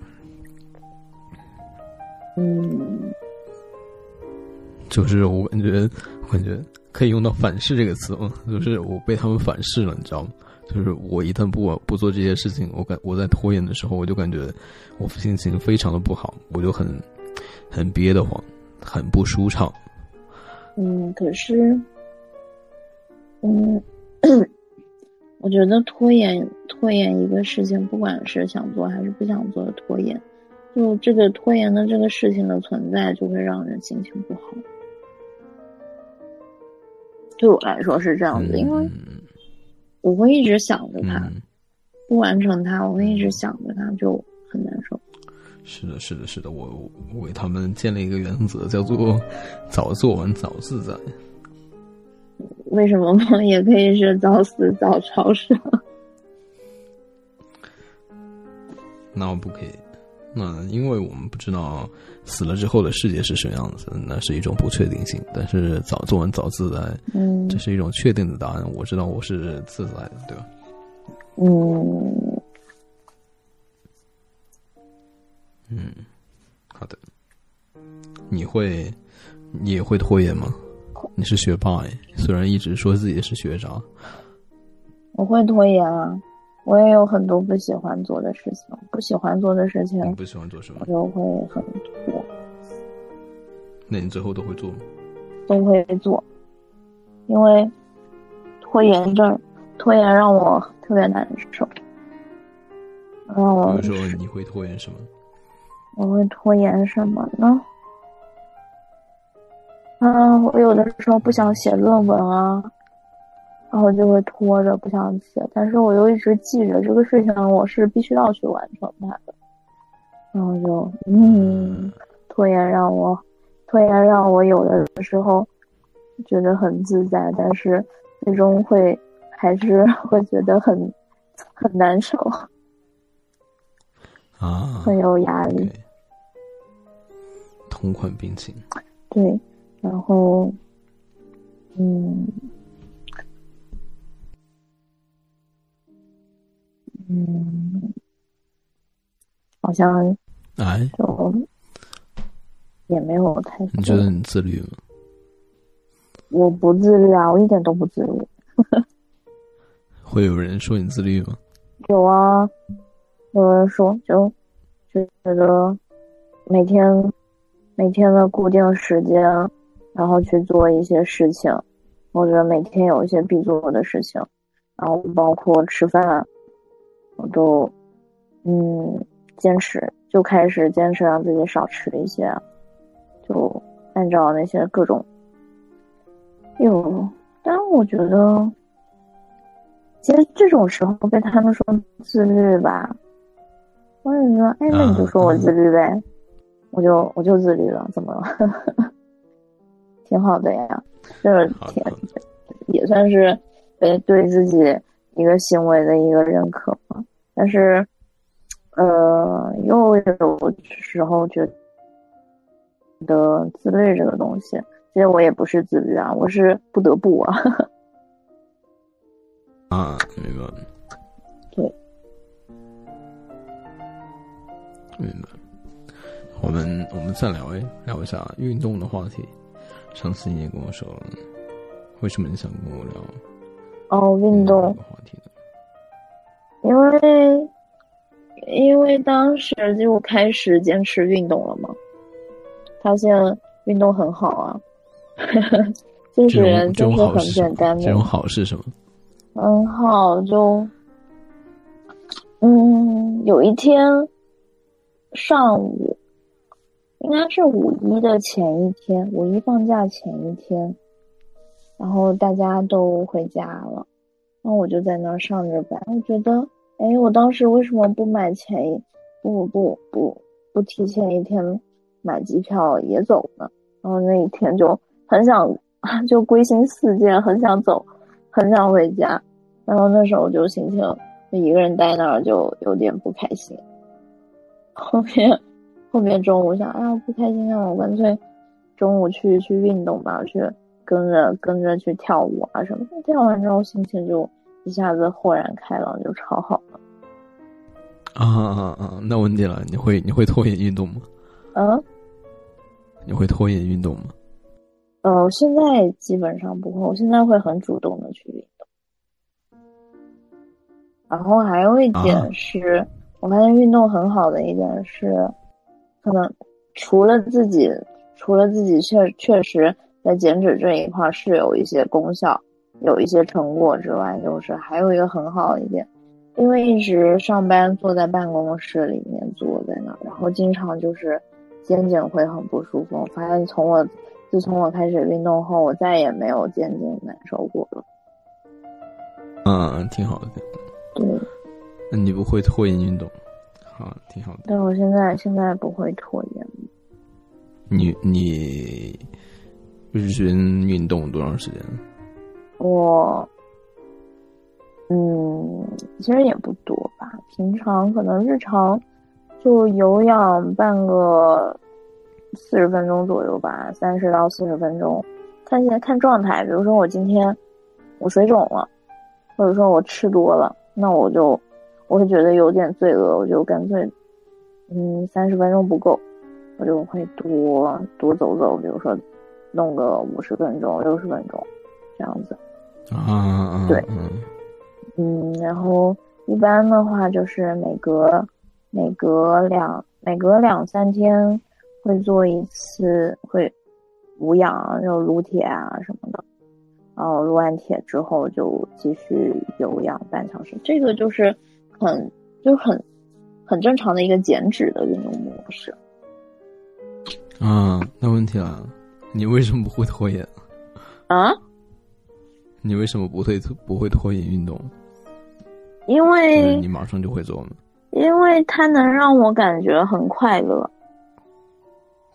嗯，就是我感觉，我感觉可以用到反噬这个词吗？就是我被他们反噬了，你知道吗？就是我一旦不不做这些事情，我感我在拖延的时候，我就感觉我心情非常的不好，我就很。很憋得慌，很不舒畅。嗯，可是，嗯，我觉得拖延拖延一个事情，不管是想做还是不想做的拖延，就这个拖延的这个事情的存在，就会让人心情不好。对我来说是这样子，因为我会一直想着他，不完成他，我会一直想着他，就很难受。是的，是的，是的，我为他们建立一个原则，叫做“早做完早自在”。为什么吗？也可以是“早死早超生”。那我不可以。那因为我们不知道死了之后的世界是什么样子，那是一种不确定性。但是早做完早自在，嗯，这是一种确定的答案。我知道我是自在的，对吧？嗯。嗯，好的。你会，你也会拖延吗？你是学霸哎，虽然一直说自己是学渣。我会拖延啊，我也有很多不喜欢做的事情，不喜欢做的事情你不喜欢做什么我？就会很拖，那你最后都会做吗？都会做，因为拖延症，拖延让我特别难受，让我比如说你会拖延什么？我会拖延什么呢？啊，我有的时候不想写论文啊，然后就会拖着不想写，但是我又一直记着这个事情我是必须要去完成它的，然后就嗯，拖延让我拖延让我有的时候觉得很自在，但是最终会还是 会觉得很很难受，啊，很有压力。同款病情。对，然后，嗯，嗯，好像哎，就也没有太多。你觉得你自律吗？我不自律啊，我一点都不自律。会有人说你自律吗？有啊，有人说就就觉得每天每天的固定时间，然后去做一些事情，或者每天有一些必做的事情，然后包括吃饭，我都嗯坚持，就开始坚持让自己少吃一些，就按照那些各种有，但我觉得。其实这种时候被他们说自律吧，我也觉得，哎，那你就说我自律呗，我就我就自律了，怎么了？挺好的呀，就是挺也算是对对自己一个行为的一个认可嘛。但是，呃，又有时候觉得自律这个东西，其实我也不是自律啊，我是不得不啊。啊，明白。对，明白。我们我们再聊一聊一下运动的话题。上次你也跟我说了，为什么你想跟我聊哦，运动这。个话题呢？因为因为当时就开始坚持运动了嘛，发现运动很好啊，就这是就是很简单的这种，好是什么？很好就，嗯，有一天上午，应该是五一的前一天，五一放假前一天，然后大家都回家了，然后我就在那儿上着班，我觉得，哎，我当时为什么不买前一，不不不不提前一天买机票也走呢？然后那一天就很想，就归心似箭，很想走，很想回家。然后那时候就心情就一个人待那儿就有点不开心。后面后面中午想，哎呀不开心啊，我干脆中午去去运动吧，去跟着跟着去跳舞啊什么的。跳完之后心情就一下子豁然开朗，就超好。啊啊啊！那问题了，你会你会拖延运动吗？嗯，你会拖延运动吗？呃，我现在基本上不会，我现在会很主动的去运动。然后还有一啊点是，我发现运动很好的一点是，可能除了自己，除了自己确确实在减脂这一块儿是有一些功效，有一些成果之外，就是还有一个很好的一点，因为一直上班坐在办公室里面坐在那儿，然后经常就是肩颈会很不舒服。我发现从我自从我开始运动后，我再也没有肩颈难受过了。嗯，挺好的。对，那你不会拖延运动，好，挺好的。但我现在现在不会拖延。你你日均运动多长时间？我，嗯，其实也不多吧，平常可能日常就有氧半个四十分钟左右吧，三十到四十分钟，看现在看状态。比如说我今天我水肿了，或者说我吃多了，那我就我会觉得有点罪恶，我就干脆，嗯，三十分钟不够，我就会多多走走，比如说弄个五十分钟、六十分钟这样子。啊啊，对嗯嗯，然后一般的话就是每隔每隔两每隔两三天会做一次，会无氧，就撸铁啊什么的。然后撸完铁之后就继续有氧半小时，这个就是很就很很正常的一个减脂的运动模式。啊，那问题了，你为什么不会拖延？啊？你为什么不会不会拖延运动？因为你马上就会做吗？因为它能让我感觉很快乐。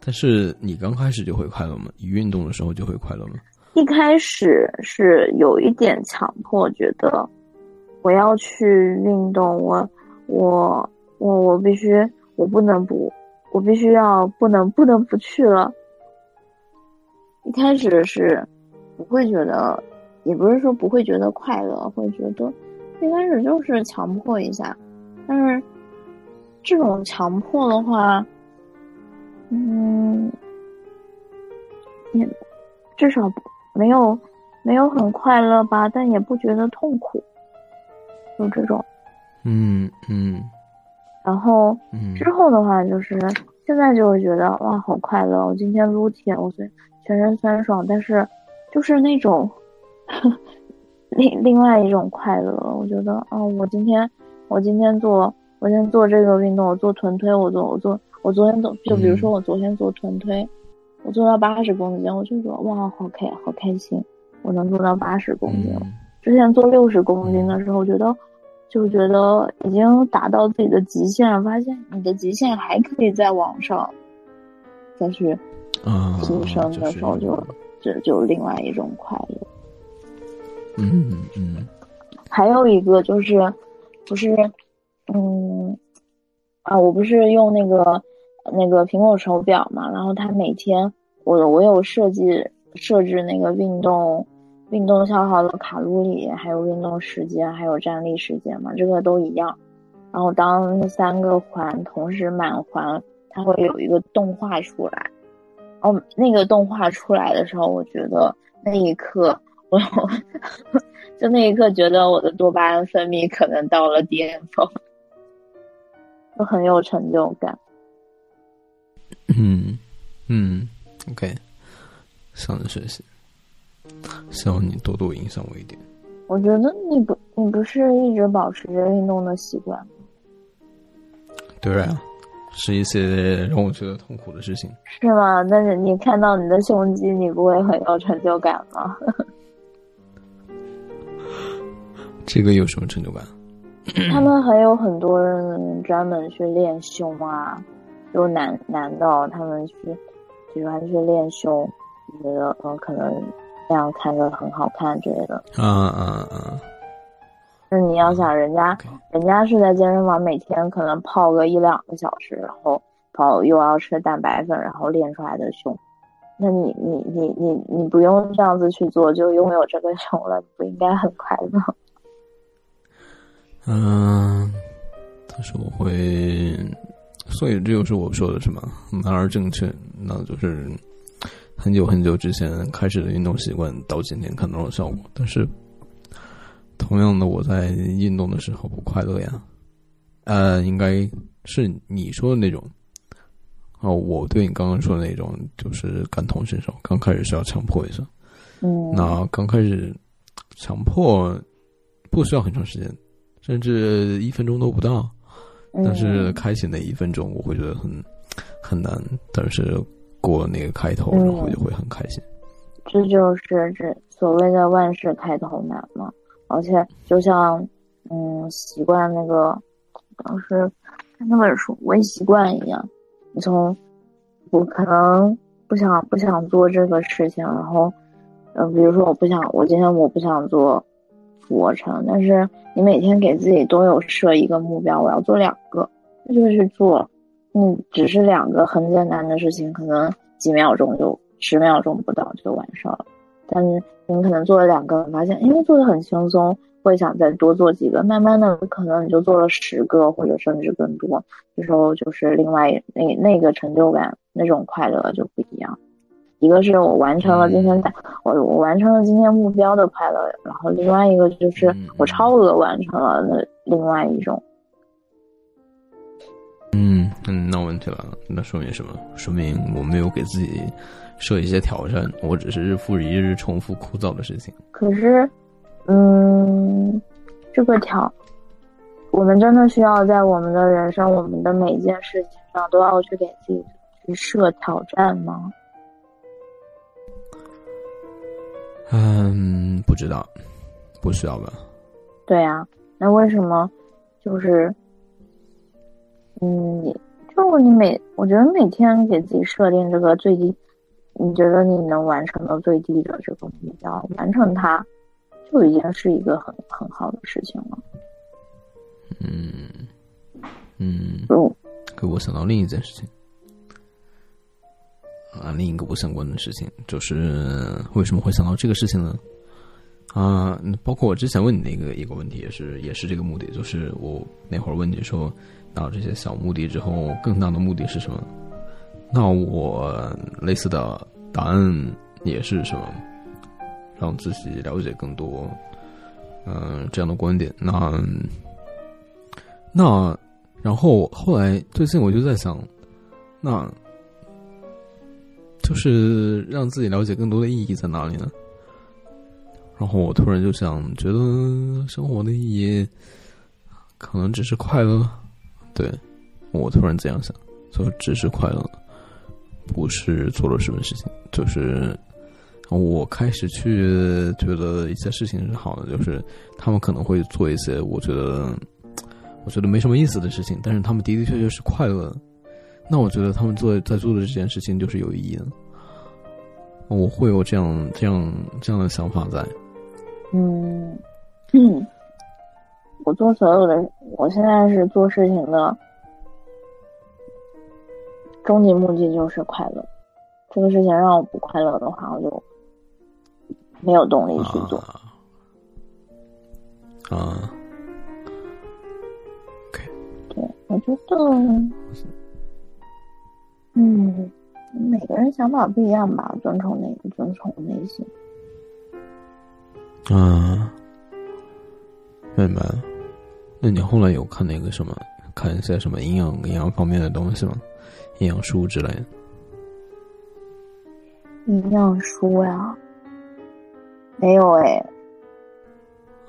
但是你刚开始就会快乐吗？你运动的时候就会快乐吗？一开始是有一点强迫，觉得我要去运动，我我我我必须，我不能不，我必须要不能不能不去了。一开始是不会觉得，也不是说不会觉得快乐，会觉得。一开始就是强迫一下，但是这种强迫的话，嗯，也至少没有没有很快乐吧，但也不觉得痛苦，就这种。嗯嗯。然后之后的话，就是现在就会觉得哇，好快乐！我今天撸铁，我虽全身酸爽，但是就是那种。另另外一种快乐，我觉得，哦，我今天，我今天做，我今天做这个运动，我做臀推，我做，我做，我昨天做，就比如说我昨天做臀推，我做到八十公斤，我就说，哇，好开，好开心，我能做到八十公斤了。之前做六十公斤的时候，觉得，就觉得已经达到自己的极限了，发现你的极限还可以再往上，再去提升的时候，就这就另外一种快乐。嗯嗯嗯，还有一个就是，不是，嗯，啊，我不是用那个那个苹果手表嘛，然后它每天我我有设计设置那个运动运动消耗的卡路里，还有运动时间，还有站立时间嘛，这个都一样。然后当三个环同时满环，它会有一个动画出来。哦，那个动画出来的时候，我觉得那一刻。我 就那一刻觉得我的多巴胺分泌可能到了巅峰，就很有成就感。嗯嗯，OK，向你学习，希望你多多影响我一点。我觉得你不，你不是一直保持着运动的习惯吗？对啊，是一些让我觉得痛苦的事情。是吗？那你看到你的胸肌，你不会很有成就感吗？这个有什么成就感？他们还有很多人专门去练胸啊，就男男的，他们去喜欢去练胸，觉得嗯可能这样看着很好看之类的。啊啊啊！那你要想，人家人家是在健身房每天可能泡个一两个小时，然后跑又要吃蛋白粉，然后练出来的胸，那你你你你你不用这样子去做，就拥有这个胸了，不应该很快乐？嗯，但是我会，所以这就是我说的什么男儿正确，那就是很久很久之前开始的运动习惯，到今天看到了效果。但是，同样的，我在运动的时候不快乐呀。呃，应该是你说的那种。哦，我对你刚刚说的那种就是感同身受。刚开始是要强迫一下，嗯，那刚开始强迫不需要很长时间。甚至一分钟都不到，但是开启那一分钟，我会觉得很很难。但是过了那个开头，然后就会很开心。这就是这所谓的万事开头难嘛。而且就像嗯，习惯那个当时看那本书《微习惯》一样，你从我可能不想不想做这个事情，然后嗯，比如说我不想，我今天我不想做。俯卧撑，但是你每天给自己都有设一个目标，我要做两个，那就去做。嗯，只是两个很简单的事情，可能几秒钟就十秒钟不到就完事了。但是你可能做了两个，发现因为做的很轻松，会想再多做几个。慢慢的，可能你就做了十个或者甚至更多，这时候就是另外那那个成就感，那种快乐就不一样。一个是我完成了今天的，我我完成了今天目标的快乐，然后另外一个就是我超额完成了那另外一种。嗯嗯，那问题来了，那说明什么？说明我没有给自己设一些挑战，我只是日复一日重复枯燥的事情。可是，嗯，这个挑，我们真的需要在我们的人生、我们的每一件事情上都要去给自己去设挑战吗？嗯，不知道，不需要吧？对呀，那为什么就是？嗯，就你每，我觉得每天给自己设定这个最低，你觉得你能完成的最低的这个目标，完成它，就已经是一个很很好的事情了。嗯嗯，给我想到另一件事情啊，另一个不相关的事情，就是为什么会想到这个事情呢？啊，包括我之前问你的一个一个问题，也是也是这个目的，就是我那会儿问你说。到这些小目的之后，更大的目的是什么？那我类似的答案也是什么？让自己了解更多，嗯，这样的观点。那那然后后来最近我就在想，那就是让自己了解更多的意义在哪里呢？然后我突然就想，觉得生活的意义可能只是快乐。对，我突然这样想，就只是快乐，不是做了什么事情。就是我开始去觉得一些事情是好的，就是他们可能会做一些我觉得我觉得没什么意思的事情，但是他们的的确确是快乐。那我觉得他们做在做的这件事情就是有意义的。我会有这样这样这样的想法在。嗯嗯。我做所有的，我现在是做事情的终极目的就是快乐。这个事情让我不快乐的话，我就没有动力去做。啊，OK。对，我觉得，嗯，每个人想法不一样吧，尊重内尊重内心。啊，明白了。那你后来有看那个什么，看一些什么营养营养方面的东西吗？营养书之类的。营养书呀，没有哎。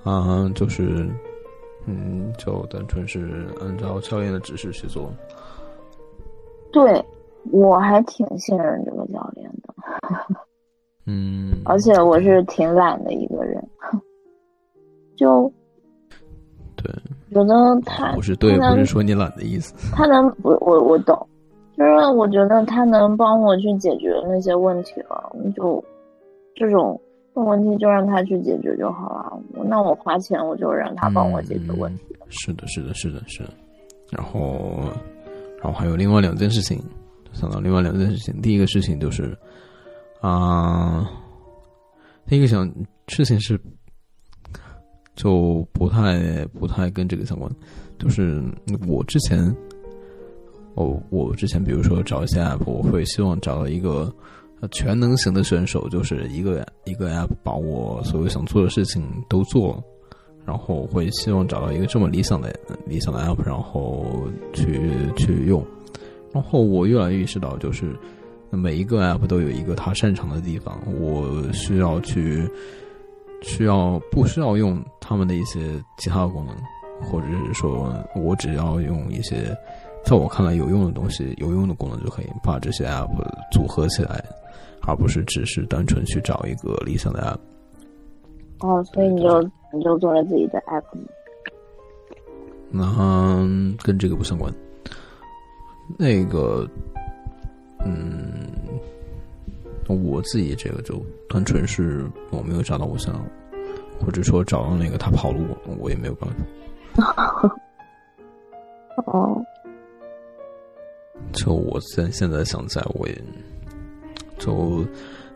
啊，就是，嗯，就单纯是按照教练的指示去做。对，我还挺信任这个教练的。嗯。而且我是挺懒的一个人，就。对。觉得他不是对，不是说你懒的意思。他能，我我我懂，就是我觉得他能帮我去解决那些问题了，就这种问题就让他去解决就好了。那我花钱，我就让他帮我解决问题。是的，是的，是的，是的。然后，然后还有另外两件事情，想到另外两件事情。第一个事情就是，啊，第一个想事情是。就不太不太跟这个相关，就是我之前，哦，我之前比如说找一些 app，我会希望找到一个全能型的选手，就是一个一个 app 把我所有想做的事情都做，然后会希望找到一个这么理想的理想的 app，然后去去用，然后我越来越意识到，就是每一个 app 都有一个它擅长的地方，我需要去。需要不需要用他们的一些其他的功能，或者是说我只要用一些在我看来有用的东西、有用的功能就可以把这些 app 组合起来，而不是只是单纯去找一个理想的 app。哦，所以你就你就做了自己的 app。那跟这个不相关。那个，嗯。我自己这个就单纯是我没有找到我想，或者说找到那个他跑路，我也没有办法。哦，就我现现在想在，我也就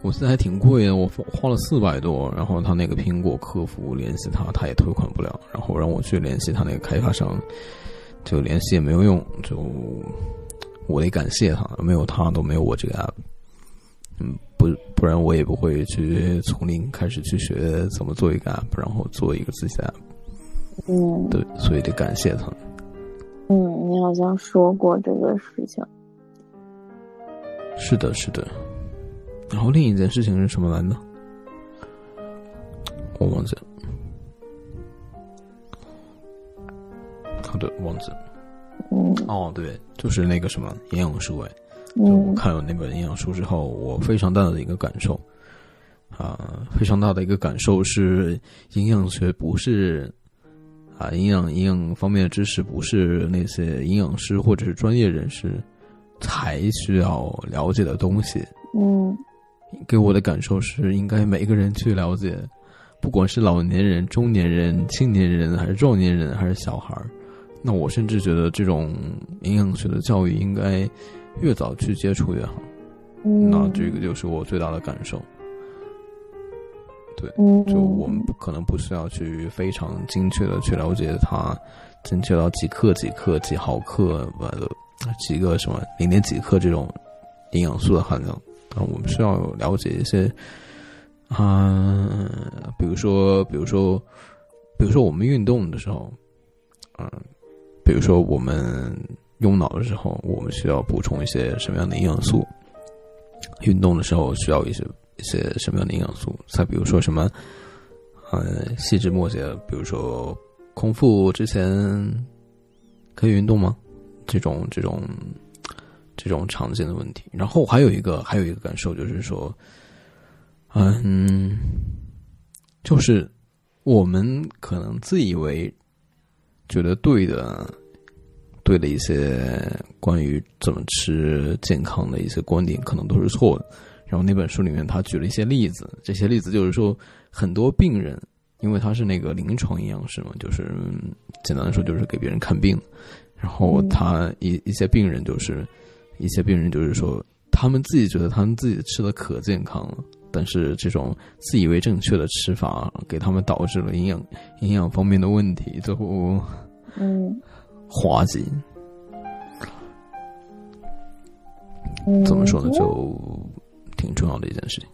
我现在还挺贵的，我花了四百多，然后他那个苹果客服联系他，他也退款不了，然后让我去联系他那个开发商，就联系也没有用，就我得感谢他，没有他都没有我这个 app。嗯，不不不然我也不会去从零开始去学怎么做一个 app，然后做一个自己的 app。嗯，对，所以得感谢他。嗯，你好像说过这个事情。是的，是的。然后另一件事情是什么来呢？我忘记了。好的，忘记了。嗯哦，对，就是那个什么营养书哎。就我看了那本营养书之后，我非常大的一个感受，啊、非常大的一个感受是，营养学不是啊，营养营养方面的知识不是那些营养师或者是专业人士才需要了解的东西。嗯给我的感受是，应该每个人去了解，不管是老年人、中年人、青年人，还是壮年人，还是小孩儿。那我甚至觉得，这种营养学的教育应该越早去接触越好。嗯，那这个就是我最大的感受。对，就我们不可能不需要去非常精确的去了解它，精确到几克、几克、几毫克，完了几个什么零点几克这种营养素的含量。啊，我们需要了解一些，啊、比如说，比如说，比如说我们运动的时候，嗯、比如说我们用脑的时候，我们需要补充一些什么样的营养素？运动的时候需要一些一些什么样的营养素？再比如说什么，呃，细枝末节，比如说空腹之前可以运动吗？这种这种这种常见的问题。然后还有一个还有一个感受就是说，嗯，就是我们可能自以为觉得对的。对的一些关于怎么吃健康的一些观点，可能都是错的。然后那本书里面他举了一些例子，这些例子就是说，很多病人，因为他是那个临床营养师嘛，就是简单的说就是给别人看病。然后他一一些病人就是一些病人就是说，他们自己觉得他们自己吃的可健康了，但是这种自以为正确的吃法，给他们导致了营养营养方面的问题，最后嗯 滑稽。嗯，怎么说呢？就挺重要的一件事情。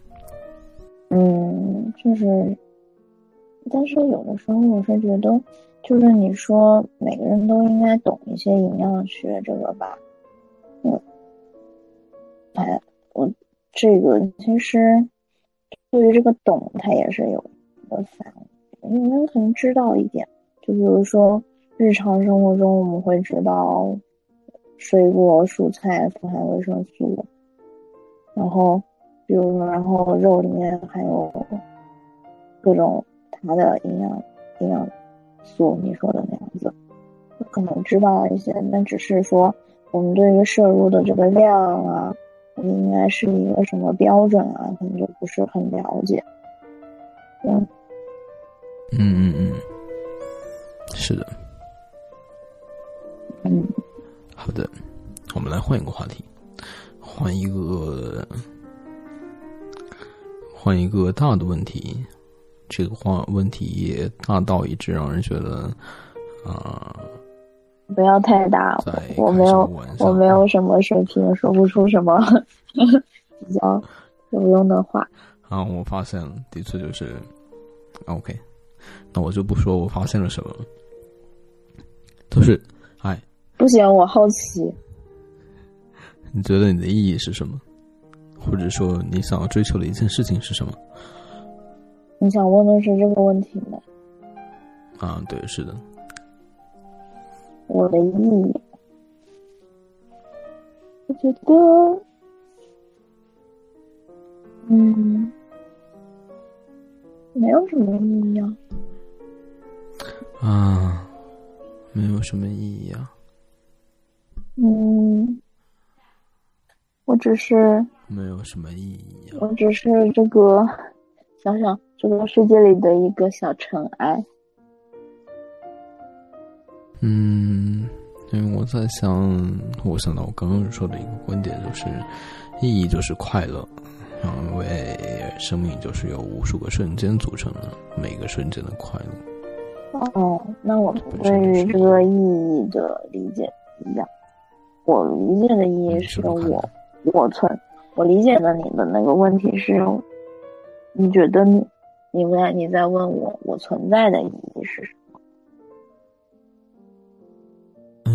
嗯，就是，但是有的时候我是觉得，就是你说每个人都应该懂一些营养学这个吧，嗯，哎，我这个其实对于这个懂，它也是有一个反应，你们可能知道一点，就比如说日常生活中我们会知道水果、蔬菜富含维生素，然后。比如说，然后肉里面还有各种它的营养营养素，你说的那样子，可能知道一些，但只是说我们对于摄入的这个量啊，应该是一个什么标准啊，可能就不是很了解。嗯嗯嗯嗯，是的。嗯好的，我们来换一个话题，换一个。换一个大的问题，这个话问题也大到一致让人觉得，啊、不要太大，我没有我没有什么水平，说不出什么比较有用的话。啊，我发现了，的确就是，OK，那我就不说我发现了什么了，就是，哎，不行，我好奇。你觉得你的意义是什么？或者说你想要追求的一件事情是什么？你想问的是这个问题吗？啊，对，是的，我的意义，我觉得，嗯，没有什么意义啊。啊，没有什么意义啊，嗯，我只是，没有什么意义啊，我只是这个，想想这个世界里的一个小尘埃。嗯，因为我在想，我想到我刚刚说的一个观点，就是意义就是快乐，因为生命就是由无数个瞬间组成的，每个瞬间的快乐。哦，那我们对于这个意义的理解不一样。我理解的意义是我我存我理解的你的那个问题是，你觉得你，你问你在问我，我存在的意义是什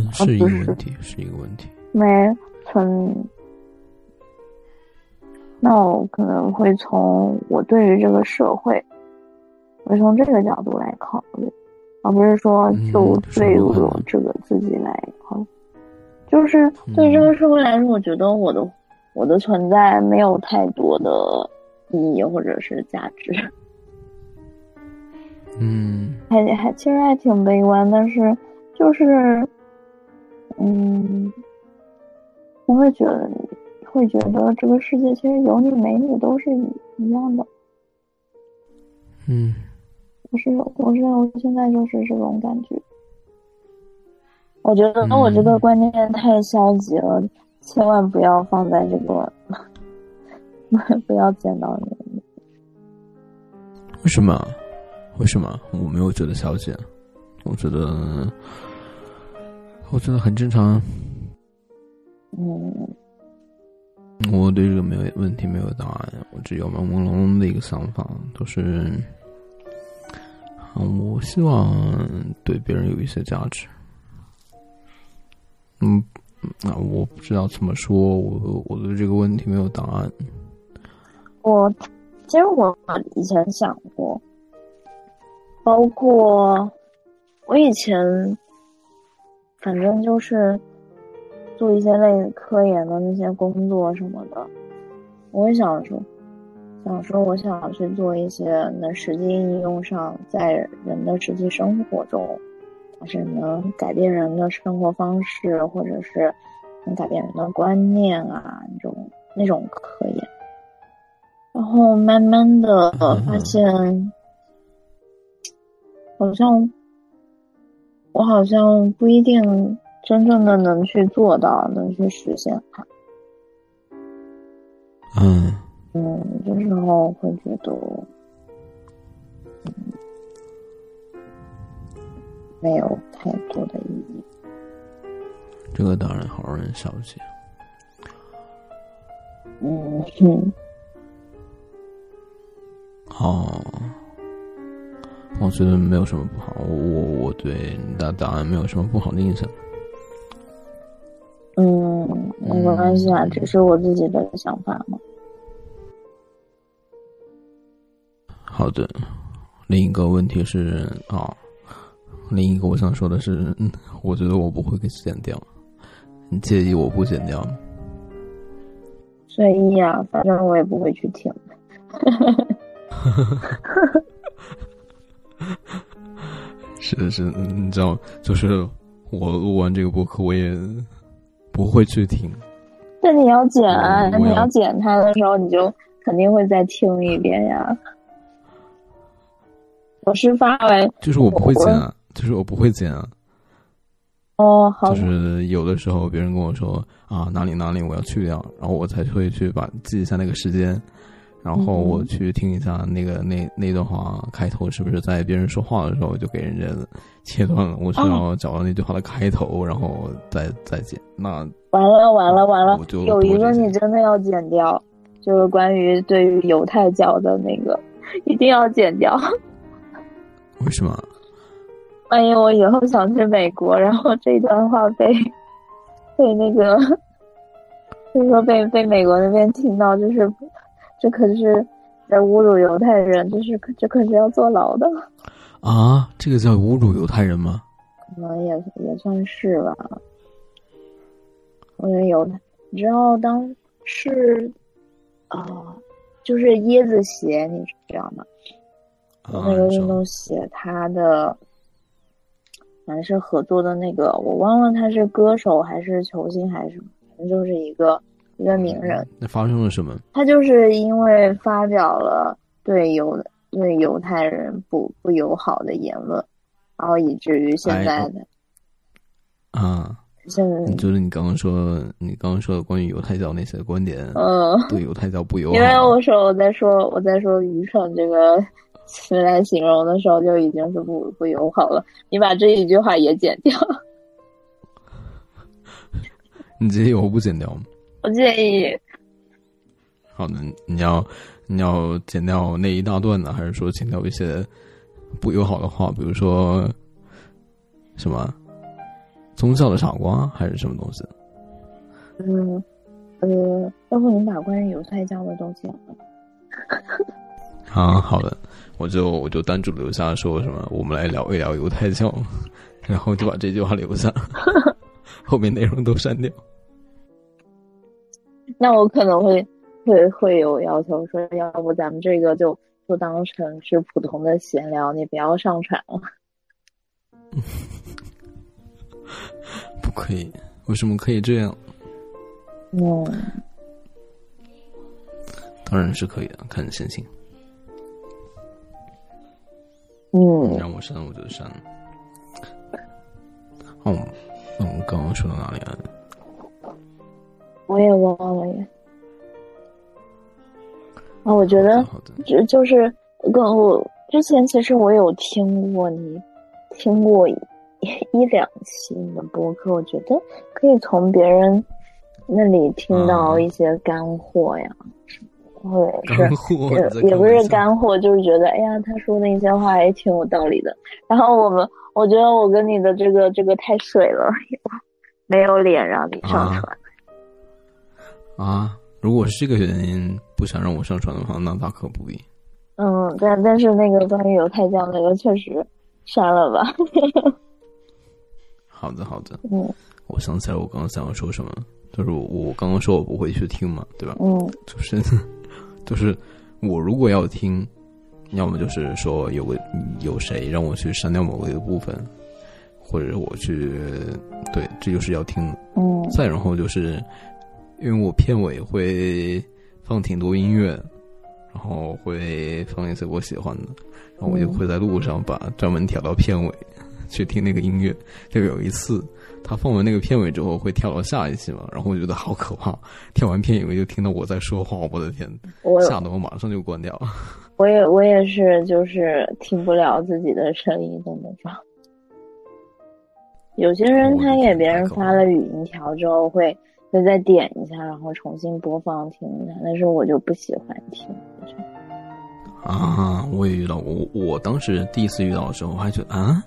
嗯，是一个问题，是一个问题。没存，那我可能会从我对于这个社会，我从这个角度来考虑，而不是说就对我这个自己来考虑。就是对这个社会来说，我觉得我的。我的存在没有太多的意义或者是价值，嗯，还还其实还挺悲观，但是就是，嗯，我会觉得会觉得这个世界其实有你没你都是一一样的，嗯，我是我是我现在就是这种感觉，我觉得我这个观念太消极了。千万不要放在这个，不要见到你。为什么？为什么？我没有觉得消极，我觉得，我觉得很正常。嗯，我对这个没有问题，没有答案，我只有朦朦胧胧的一个想法，都是，嗯我希望对别人有一些价值。嗯。啊，我不知道怎么说，我我对这个问题没有答案。我其实我以前想过，包括我以前，反正就是做一些类科研的那些工作什么的，我也想说，想说我想去做一些能实际应用上，在人的实际生活中。是能改变人的生活方式，或者是能改变人的观念啊，那种那种科研。然后慢慢的发现，好像我好像不一定真正的能去做到，能去实现它。嗯嗯，这时候会觉得。嗯没有太多的意义。这个当然好让人消极。嗯哼。哦，我觉得没有什么不好。我我我对你的答案没有什么不好的印象。嗯，没关系啊，只是我自己的想法嘛。好的，另一个问题是啊。另一个我想说的是，我觉得我不会给剪掉，你介意我不剪掉吗？随意啊，反正我也不会去听。是的，是，你知道，就是我录完这个播客，我也不会去听。那你要剪啊，你要剪它的时候，你就肯定会再听一遍呀。我是发完，就是我不会剪啊。就是我不会剪啊，哦，好，就是有的时候别人跟我说啊哪里哪里我要去掉，然后我才会去把记一下那个时间，然后我去听一下那个那那段话开头是不是在别人说话的时候就给人家切断了，我需要找到那句话的开头，然后再再剪。那完了完了完了，有一个你真的要剪掉，就是关于对于犹太教的那个，一定要剪掉。为什么？万一我以后想去美国，然后这段话被被那个，就是说被被美国那边听到，就是这可是在侮辱犹太人，这是这可是要坐牢的啊！这个叫侮辱犹太人吗？可能也也算是吧。我觉得犹太，你知道当是啊，就是椰子鞋，你知道吗？那个运动鞋，它的。还是合作的那个，我忘了他是歌手还是球星还是什么，反正就是一个一个名人。那发生了什么？他就是因为发表了对犹对犹太人不不友好的言论，然后以至于现在的啊，现在就是你刚刚说你刚刚说的关于犹太教那些观点，嗯，对犹太教不友好。因为我说我在说我在说愚蠢这个。词来形容的时候就已经是不不友好了，你把这一句话也剪掉。你这些我不剪掉吗？我介意。好的，你要你要剪掉那一大段呢，还是说剪掉一些不友好的话，比如说什么宗教的傻瓜，还是什么东西？嗯，呃，要不你把关于犹太教的都剪了？啊，好的，我就我就单独留下说什么，我们来聊一聊犹太教，然后就把这句话留下，后面内容都删掉。那我可能会会会有要求，说要不咱们这个就就当成是普通的闲聊，你不要上传了。不可以，为什么可以这样？嗯，当然是可以的，看你心情。嗯，让我删我就删。哦，那我们刚刚说到哪里了？我也忘了耶。啊，我觉得就就是跟我之前其实我有听过你听过一 一两期你的播客，我觉得可以从别人那里听到一些干货呀。或者是也也不是干货，就是觉得哎呀，他说那些话也挺有道理的。然后我们，我觉得我跟你的这个这个太水了，没有脸让你上传。啊，如果是这个原因不想让我上传的话，那大可不必。嗯，但但是那个关于犹太教那个确实删了吧。好的，好的。嗯，我想起来我刚刚想要说什么，就是我刚刚说我不会去听嘛，对吧？嗯，就是。就是我如果要听，要么就是说有个有谁让我去删掉某个一个部分，或者我去对，这就是要听。嗯。再然后就是，因为我片尾会放挺多音乐，然后会放一些我喜欢的，然后我就会在路上把专门调到片尾去听那个音乐。就有一次。他放完那个片尾之后会跳到下一期嘛？然后我觉得好可怕，跳完片尾就听到我在说话，我的天，吓 得我马上就关掉了。我也我也是，就是听不了自己的声音的那种。有些人他给别人发了语音条之后会会再点一下，然后重新播放听一下，但是我就不喜欢听。啊，我也遇到过，我我当时第一次遇到的时候，我还觉得啊。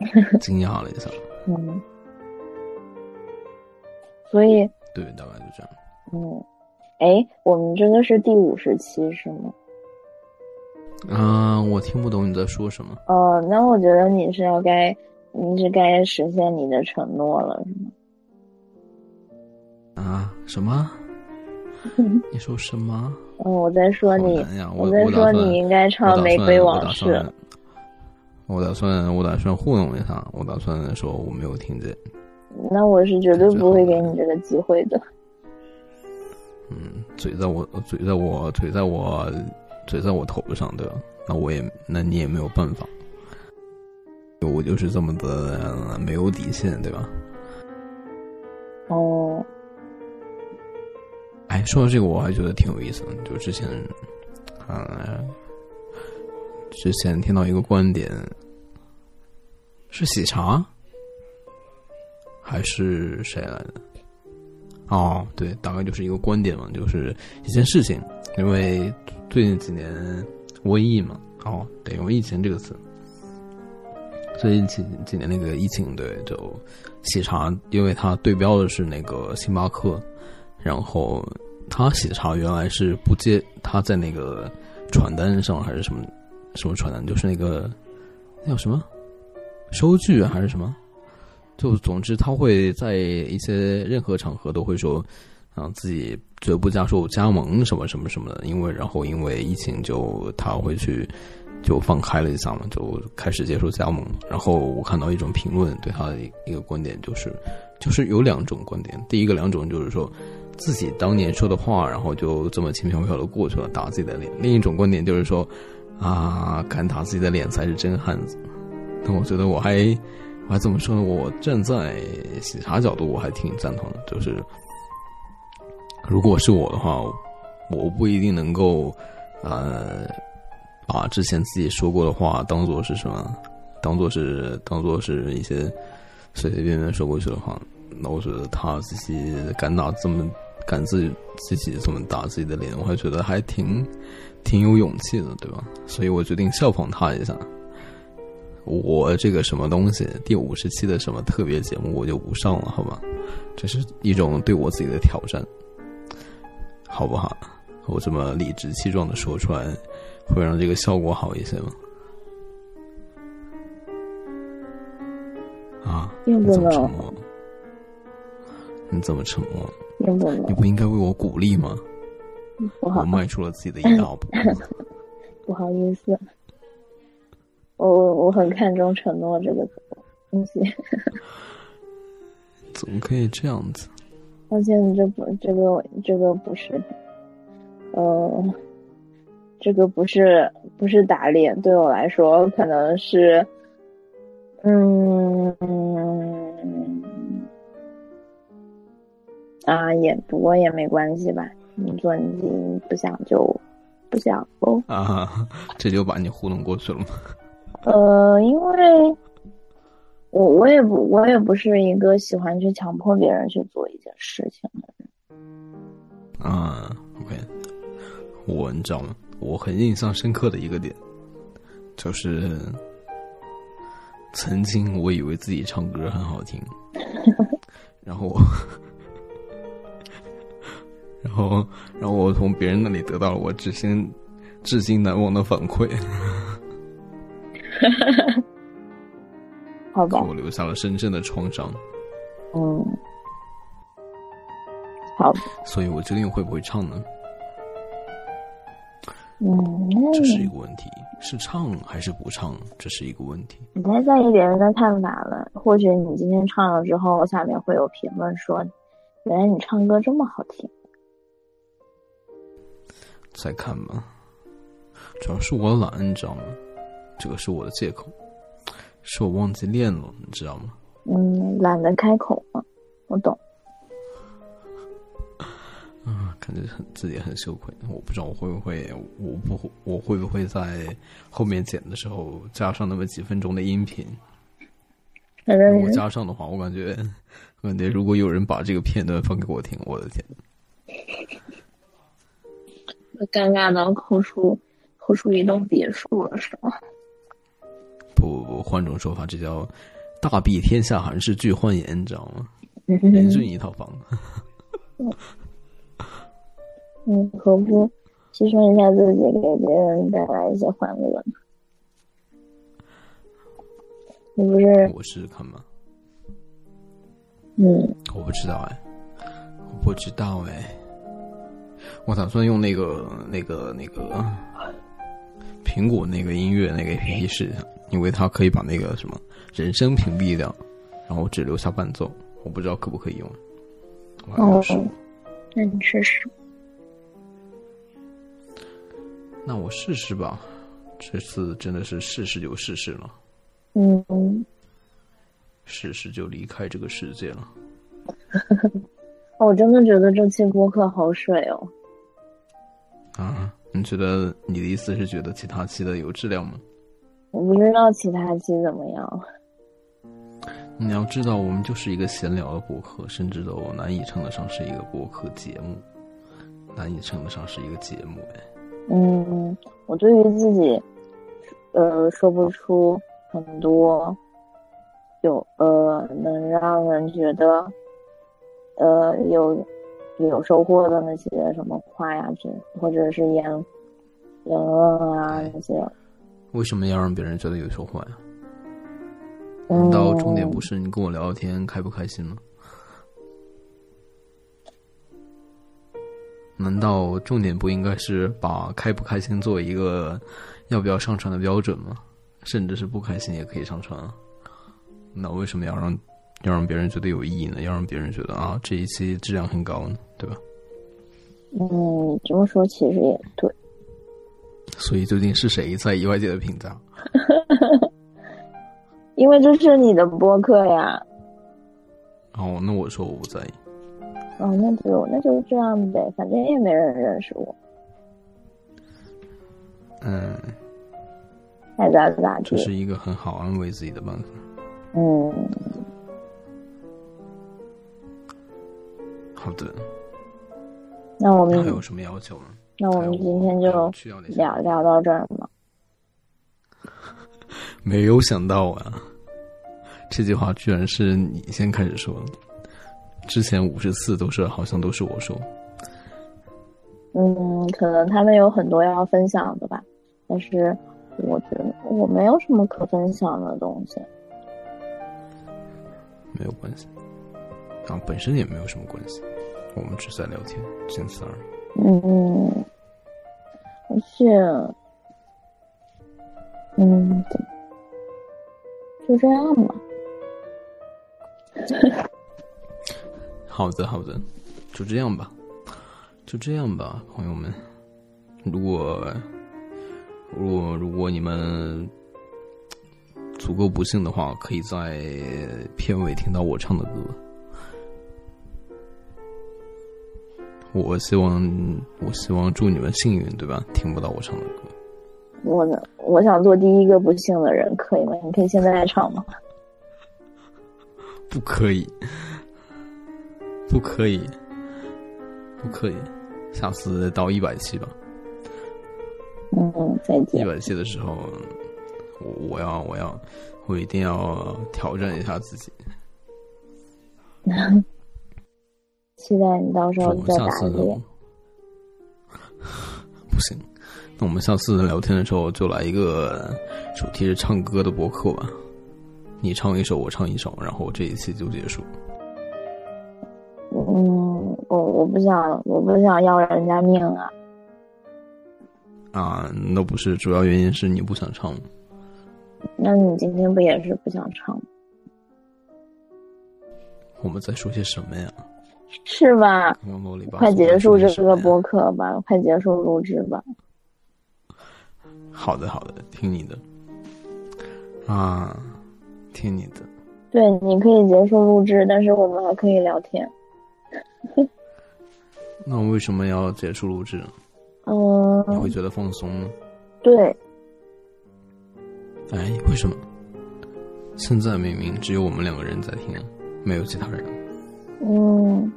惊讶了一下，嗯，所以对，大概就这样。嗯，哎，我们这个是第五十期是吗？啊，我听不懂你在说什么。哦，那我觉得你是要该，你是该实现你的承诺了，是吗？啊？什么？你说什么？哦，我在说你，我在说你应该唱《玫瑰往事》。我打算，我打算糊弄一下。我打算说我没有听见。那我是绝对不会给你这个机会的。嗯，嘴在我，嘴在我，嘴在我，嘴在我头上，对吧？那我也，那你也没有办法。我就是这么的没有底线，对吧？哦。哎，说到这个，我还觉得挺有意思的。就之前，啊。之前听到一个观点，是喜茶还是谁来的？哦，对，大概就是一个观点嘛，就是一件事情。因为最近几年瘟疫嘛，哦，得用“疫情”这个词。最近几几年那个疫情，对，就喜茶，因为它对标的是那个星巴克，然后它喜茶原来是不接，他在那个传单上还是什么。什么传单？就是那个，叫什么收据还是什么？就总之，他会在一些任何场合都会说，啊，自己绝不加入加盟什么什么什么的。因为然后因为疫情，就他会去就放开了一下嘛，就开始接受加盟。然后我看到一种评论，对他的一个观点就是，就是有两种观点。第一个两种就是说自己当年说的话，然后就这么轻飘飘的过去了，打自己的脸。另一种观点就是说。啊，敢打自己的脸才是真汉子。那我觉得我还我还怎么说呢？我站在喜茶角度，我还挺赞同的。就是如果是我的话，我不一定能够呃把之前自己说过的话当做是什么，当做是当做是一些随随便便说过去的话。那我觉得他自己敢打这么敢自己自己这么打自己的脸，我还觉得还挺挺有勇气的，对吧？所以我决定效仿他一下。我这个什么东西，第五十期的什么特别节目，我就不上了，好吧？这是一种对我自己的挑战，好不好？我这么理直气壮的说出来，会让这个效果好一些吗？啊？你怎么沉默。你怎么沉默？你不应该为我鼓励吗？我迈出了自己的一大步。不好意思。我我我很看重承诺这个东西。怎么可以这样子？抱歉，这不，这个这个不是，呃，这个不是不是打脸，对我来说可能是，嗯，啊，也不过也没关系吧，你做你自己不想就不想哦。啊，这就把你糊弄过去了吗？呃，因为我我也不我也不是一个喜欢去强迫别人去做一件事情的人。啊，OK，我你知道吗？我很印象深刻的一个点，就是曾经我以为自己唱歌很好听，然后，然后，然后我从别人那里得到了我至今至今难忘的反馈。好吧，给我留下了深深的创伤。嗯，好，所以我决定会不会唱呢？嗯，这是一个问题，是唱还是不唱，这是一个问题。你太在意别人的看法了。或许你今天唱了之后，下面会有评论说：“原来你唱歌这么好听。”再看吧，主要是我懒，你知道吗？这个是我的借口，是我忘记练了，你知道吗？嗯，懒得开口了，我懂。啊，感觉很自己很羞愧，我不知道我会不会，我不我会不会在后面剪的时候加上那么几分钟的音频？如果加上的话，我感觉，我感觉如果有人把这个片段放给我听，我的天，尴尬到哭出哭出一栋别墅了，是吗？不不不，换种说法，这叫“大庇天下寒士俱欢颜”，你知道吗？严峻一套房。嗯，何不牺牲一下自己，给别人带来一些欢乐呢？你不是我试试看吗？嗯，我不知道哎，我不知道哎，我打算用那个、那个、那个苹果那个音乐那个 APP 试一下。因为它可以把那个什么人声屏蔽掉，然后只留下伴奏，我不知道可不可以用。哦，那你试试。那我试试吧，这次真的是试试就试试了。嗯。试试就离开这个世界了。我真的觉得这期播客好水哦。啊？你觉得你的意思是觉得其他期的有质量吗？我不知道其他期怎么样。你要知道，我们就是一个闲聊的博客，甚至都难以称得上是一个博客节目，难以称得上是一个节目。哎，嗯，我对于自己，呃，说不出很多有呃能让人觉得，呃有有收获的那些什么话呀，这或者是言言论啊那些。为什么要让别人觉得有收获呀？难道重点不是你跟我聊天开不开心吗？难道重点不应该是把开不开心作为一个要不要上传的标准吗？甚至是不开心也可以上传啊？那为什么要让要让别人觉得有意义呢？要让别人觉得啊这一期质量很高呢？对吧？嗯，这么说其实也对。所以究竟是谁在意外界的评价？因为这是你的播客呀。哦，那我说我不在意。哦，那就那就这样呗，反正也没人认识我。嗯。爱咋咋地。这是一个很好安慰自己的办法。嗯。好的。那我们还有什么要求吗？那我们今天就聊聊到这儿吗？没有想到啊，这句话居然是你先开始说，之前五十次都是好像都是我说。嗯，可能他们有很多要分享的吧，但是我觉得我没有什么可分享的东西。没有关系，啊，本身也没有什么关系，我们只是在聊天，仅此而已。嗯，而且，嗯，就这样吧。好的，好的，就这样吧。就这样吧，朋友们。如果，如果如果你们足够不幸的话，可以在片尾听到我唱的歌。我希望，我希望祝你们幸运，对吧？听不到我唱的歌。我呢，我想做第一个不幸的人，可以吗？你可以现在来唱吗？不可以，不可以，不可以。下次到一百期吧。嗯，再见。一百期的时候，我我要我要我一定要挑战一下自己。期待你到时候再打脸。不行，那我们下次聊天的时候就来一个主题是唱歌的博客吧。你唱一首，我唱一首，然后这一期就结束。嗯，我我不想，我不想要人家命啊！啊，那不是主要原因是你不想唱。那你今天不也是不想唱？我们在说些什么呀？是吧？快结束这个播客吧，快结束录制吧。好的，好的，听你的。啊，听你的。对，你可以结束录制，但是我们还可以聊天。那我为什么要结束录制？嗯，你会觉得放松吗？对。哎，为什么？现在明明只有我们两个人在听，没有其他人。嗯，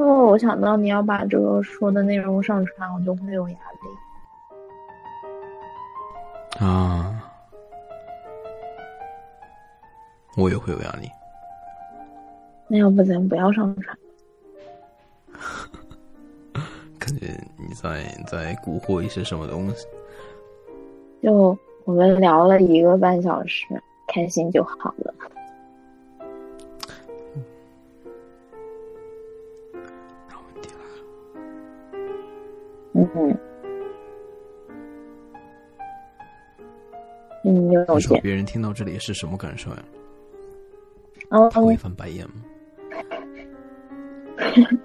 因为我想到你要把这个说的内容上传，我就会有压力。啊，我也会有压力。那要不咱不要上传？感觉你在在蛊惑一些什么东西？就我们聊了一个半小时，开心就好了。嗯。嗯，有你说别人听到这里是什么感受呀？哦，他会翻白眼吗？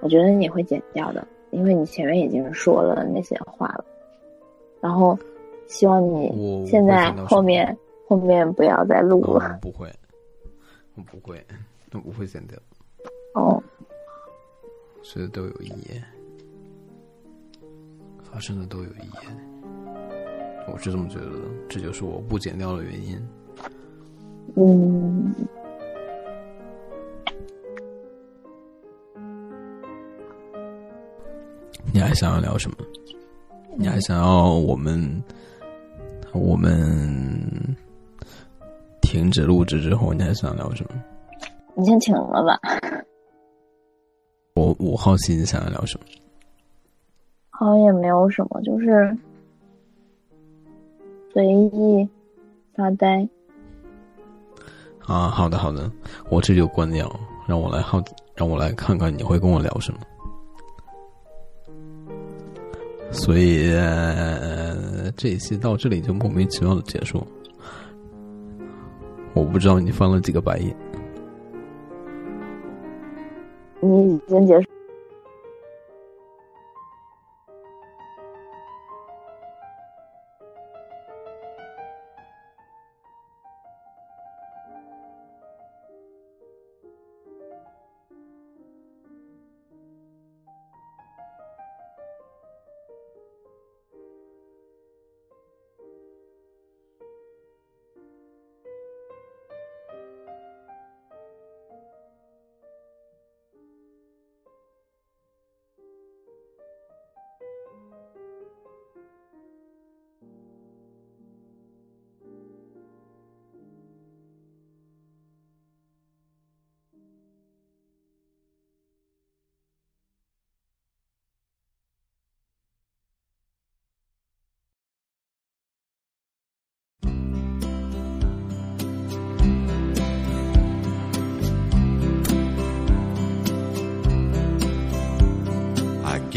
我觉得你会剪掉的，因为你前面已经说了那些话了。然后，希望你现在后面后面不要再录了。不会，我不会，我不会剪掉。哦，所以都有意义，发生的都有意义。我是这么觉得的，这就是我不剪掉的原因。嗯。你还想要聊什么？你还想要我们我们停止录制之后，你还想聊什么？你先请了吧。我我好奇你想要聊什么？好像也没有什么，就是随意发呆。啊，好的好的，我这就关掉，让我来好，让我来看看你会跟我聊什么。所以这一期到这里就莫名其妙的结束，我不知道你翻了几个白眼。你已经结束。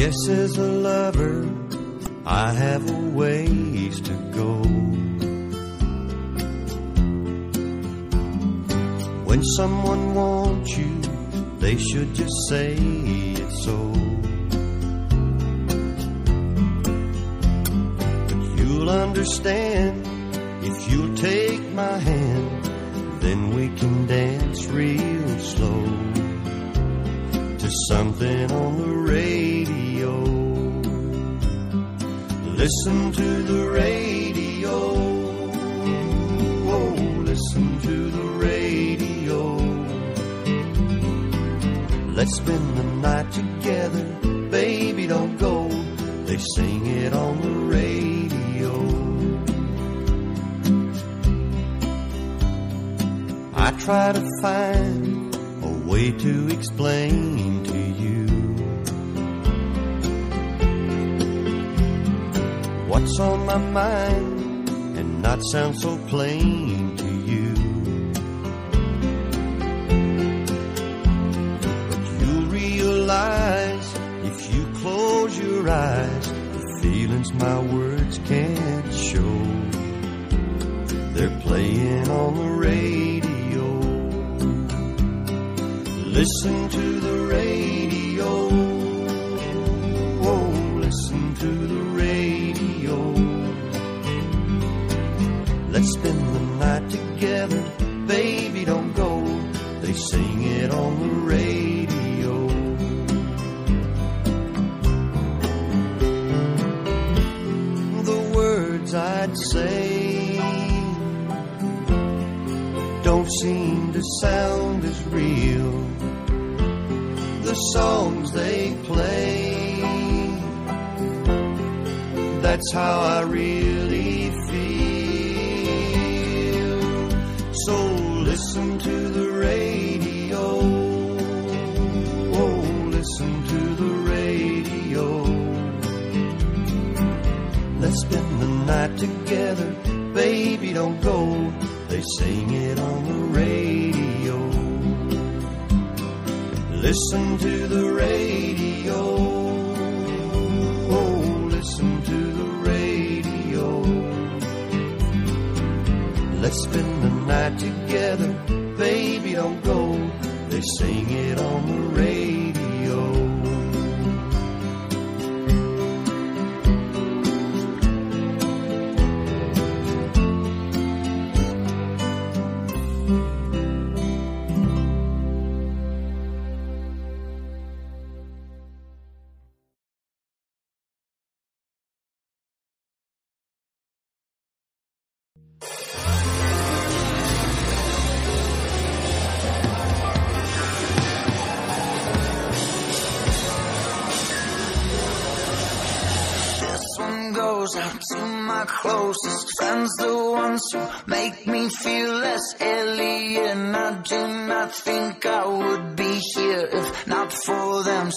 Guess as a lover, I have a ways to go. When someone wants you, they should just say it so. But you'll understand if you'll take my hand, then we can dance real slow to something on the radio. Listen to the radio. Oh, listen to the radio. Let's spend the night together. Baby, don't go. They sing it on the radio. I try to find a way to explain what's on my mind and not sound so plain to you. But you'll realize if you close your eyes, the feelings my words can't show. They're playing on the radio. Listen to the radio. How I really feel. So listen to the radio. Oh, listen to the radio. Let's spend the night together. Baby, don't go. They sing it on the radio. Listen to the radio. Let's spend the night together. Baby, don't go. They sing it on the radio.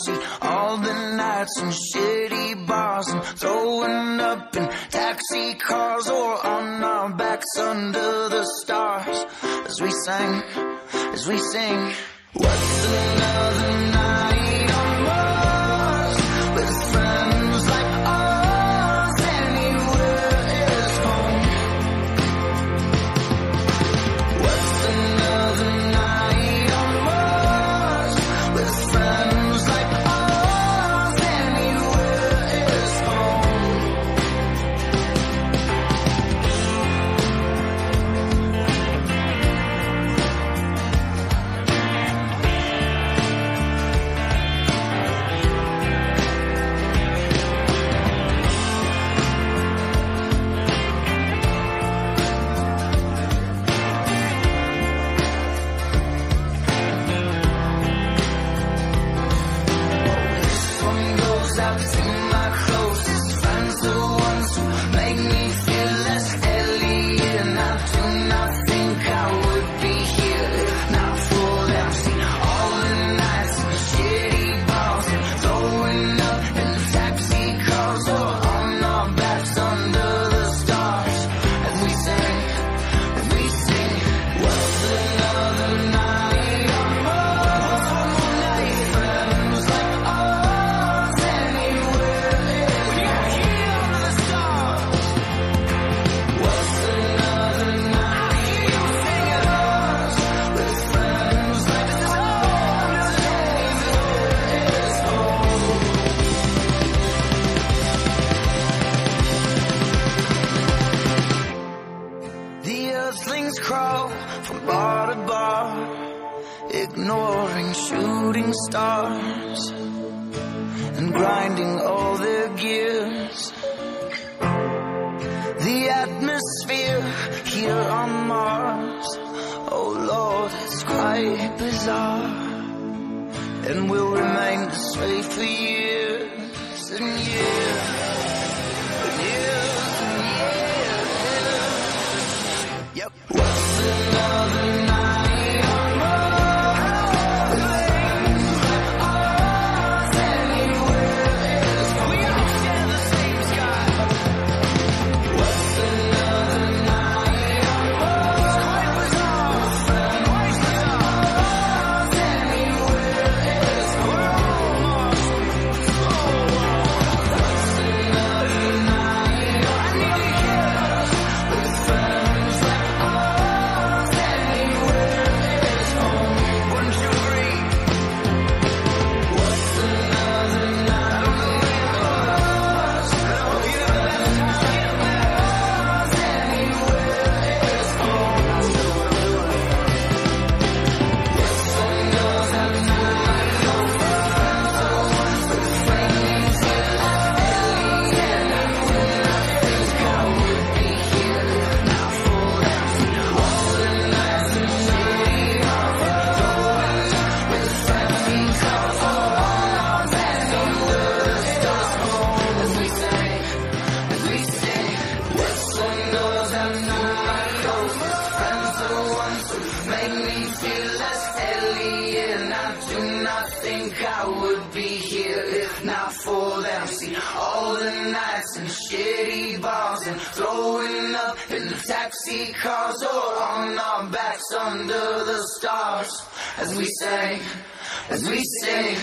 See all the nights in shitty bars and throwing up in taxi cars or on our backs under the stars as we sing, as we sing. What's another and grinding all their gears. The atmosphere here on Mars, oh Lord, it's quite bizarre. And we'll remain this way for years and years. sing, as we sing.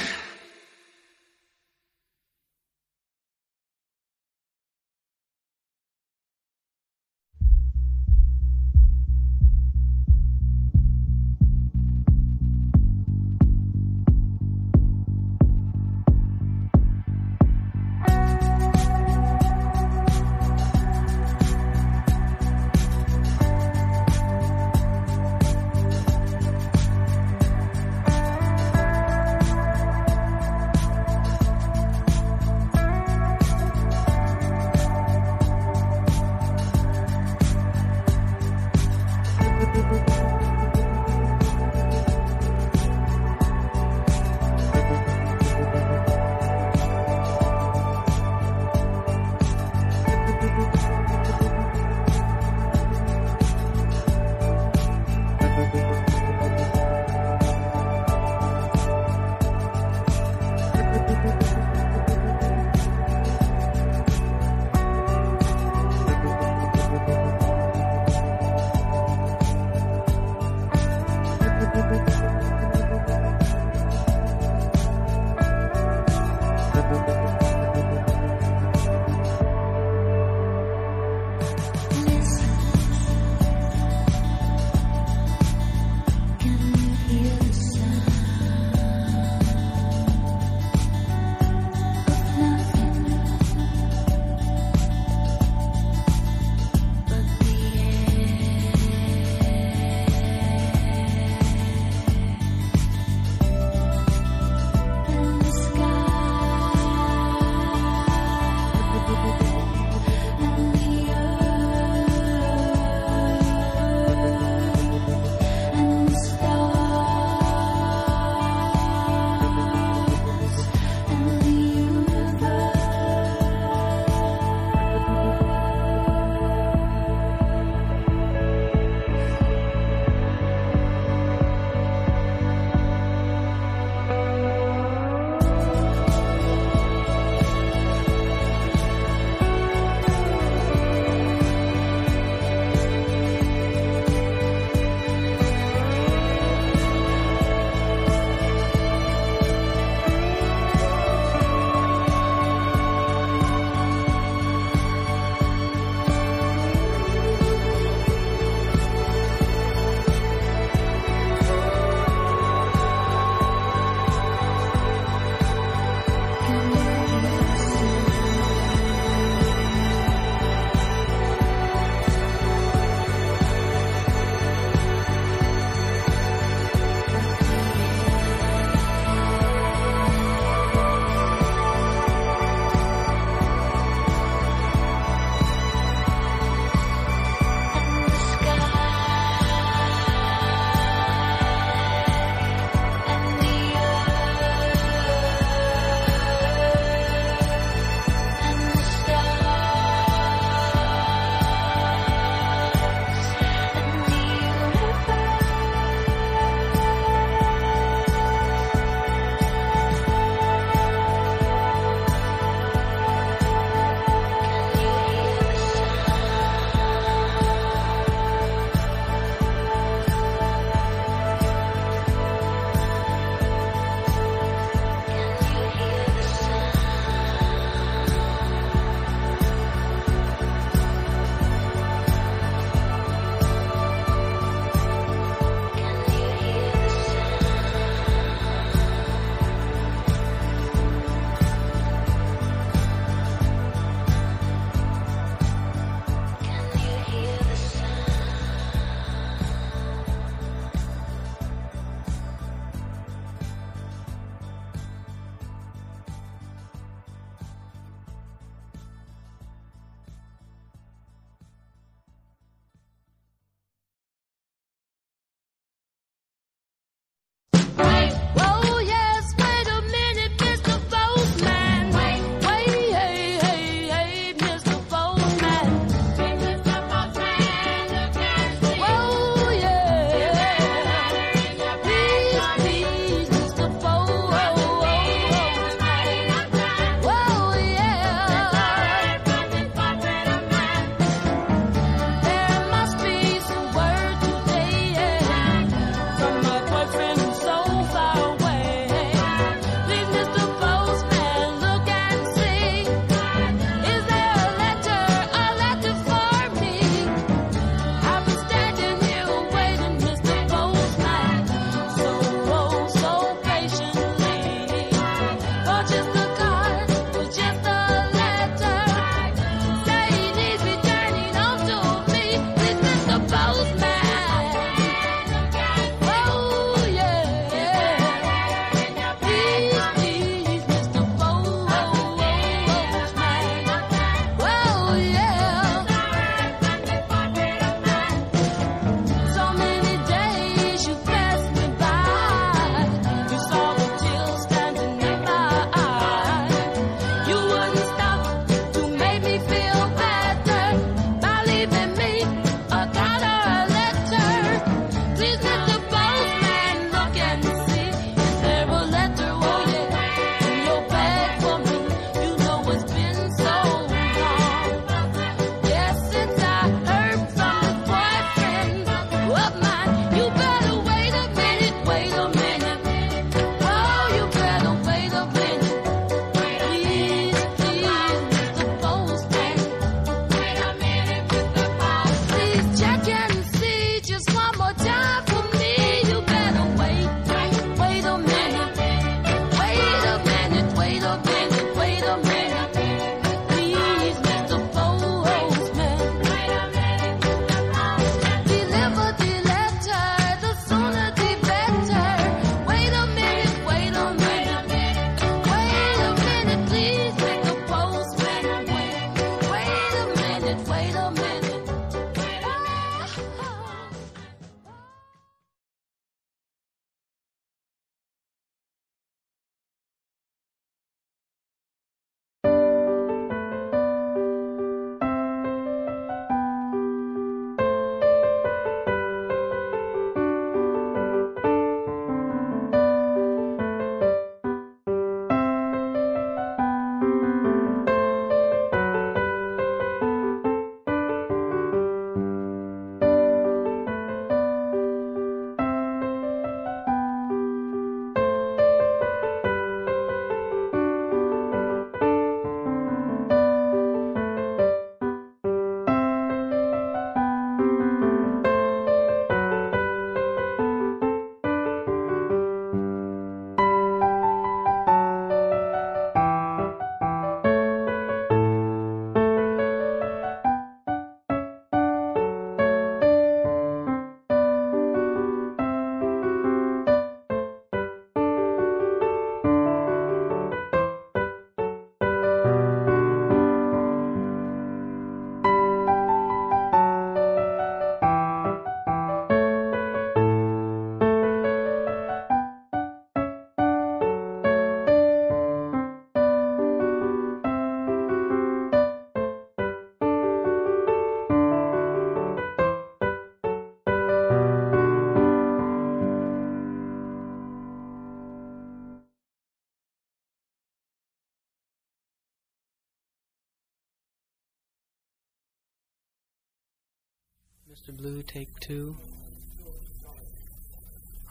Mr. Blue, take two.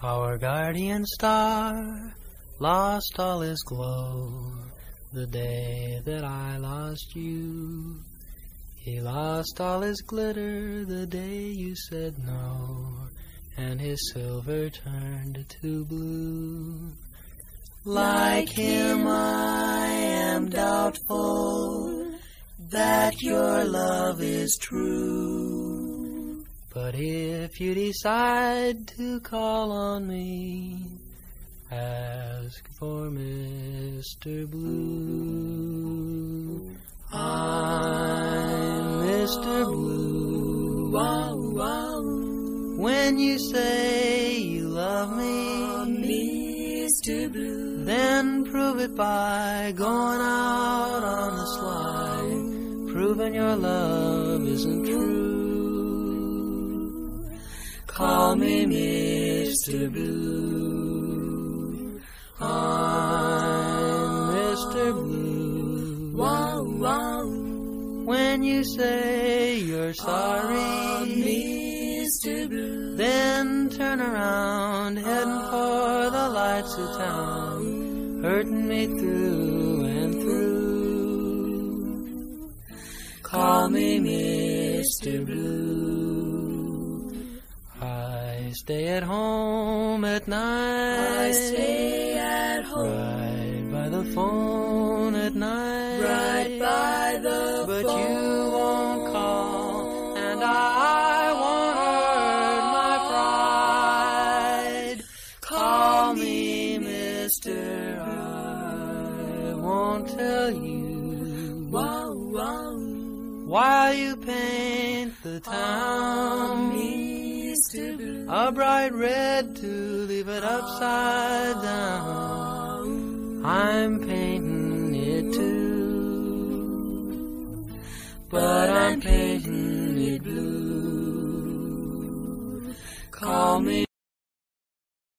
Our guardian star lost all his glow the day that I lost you. He lost all his glitter the day you said no, and his silver turned to blue. Like him, I am doubtful that your love is true. But if you decide to call on me, ask for Mr. Blue. I'm Mr. Blue. Wow, wow. When you say you love me, Mr. Blue, then prove it by going out on the slide, proving your love isn't true. Call me Mr. Blue. I'm Mr. Blue. Wow, wow. When you say you're sorry, Mr. Blue, then turn around, heading for the lights of town, hurting me through and through. Call me Mr. Blue. Stay at home at night. I stay at home. Right by the phone at night. Right by the but phone. But you won't call, and I won't hurt my pride. Call me Mister. I won't tell you. Wow, wow. While you paint the town. A bright red to leave it upside down. I'm painting it too, but I'm painting it blue. Call me.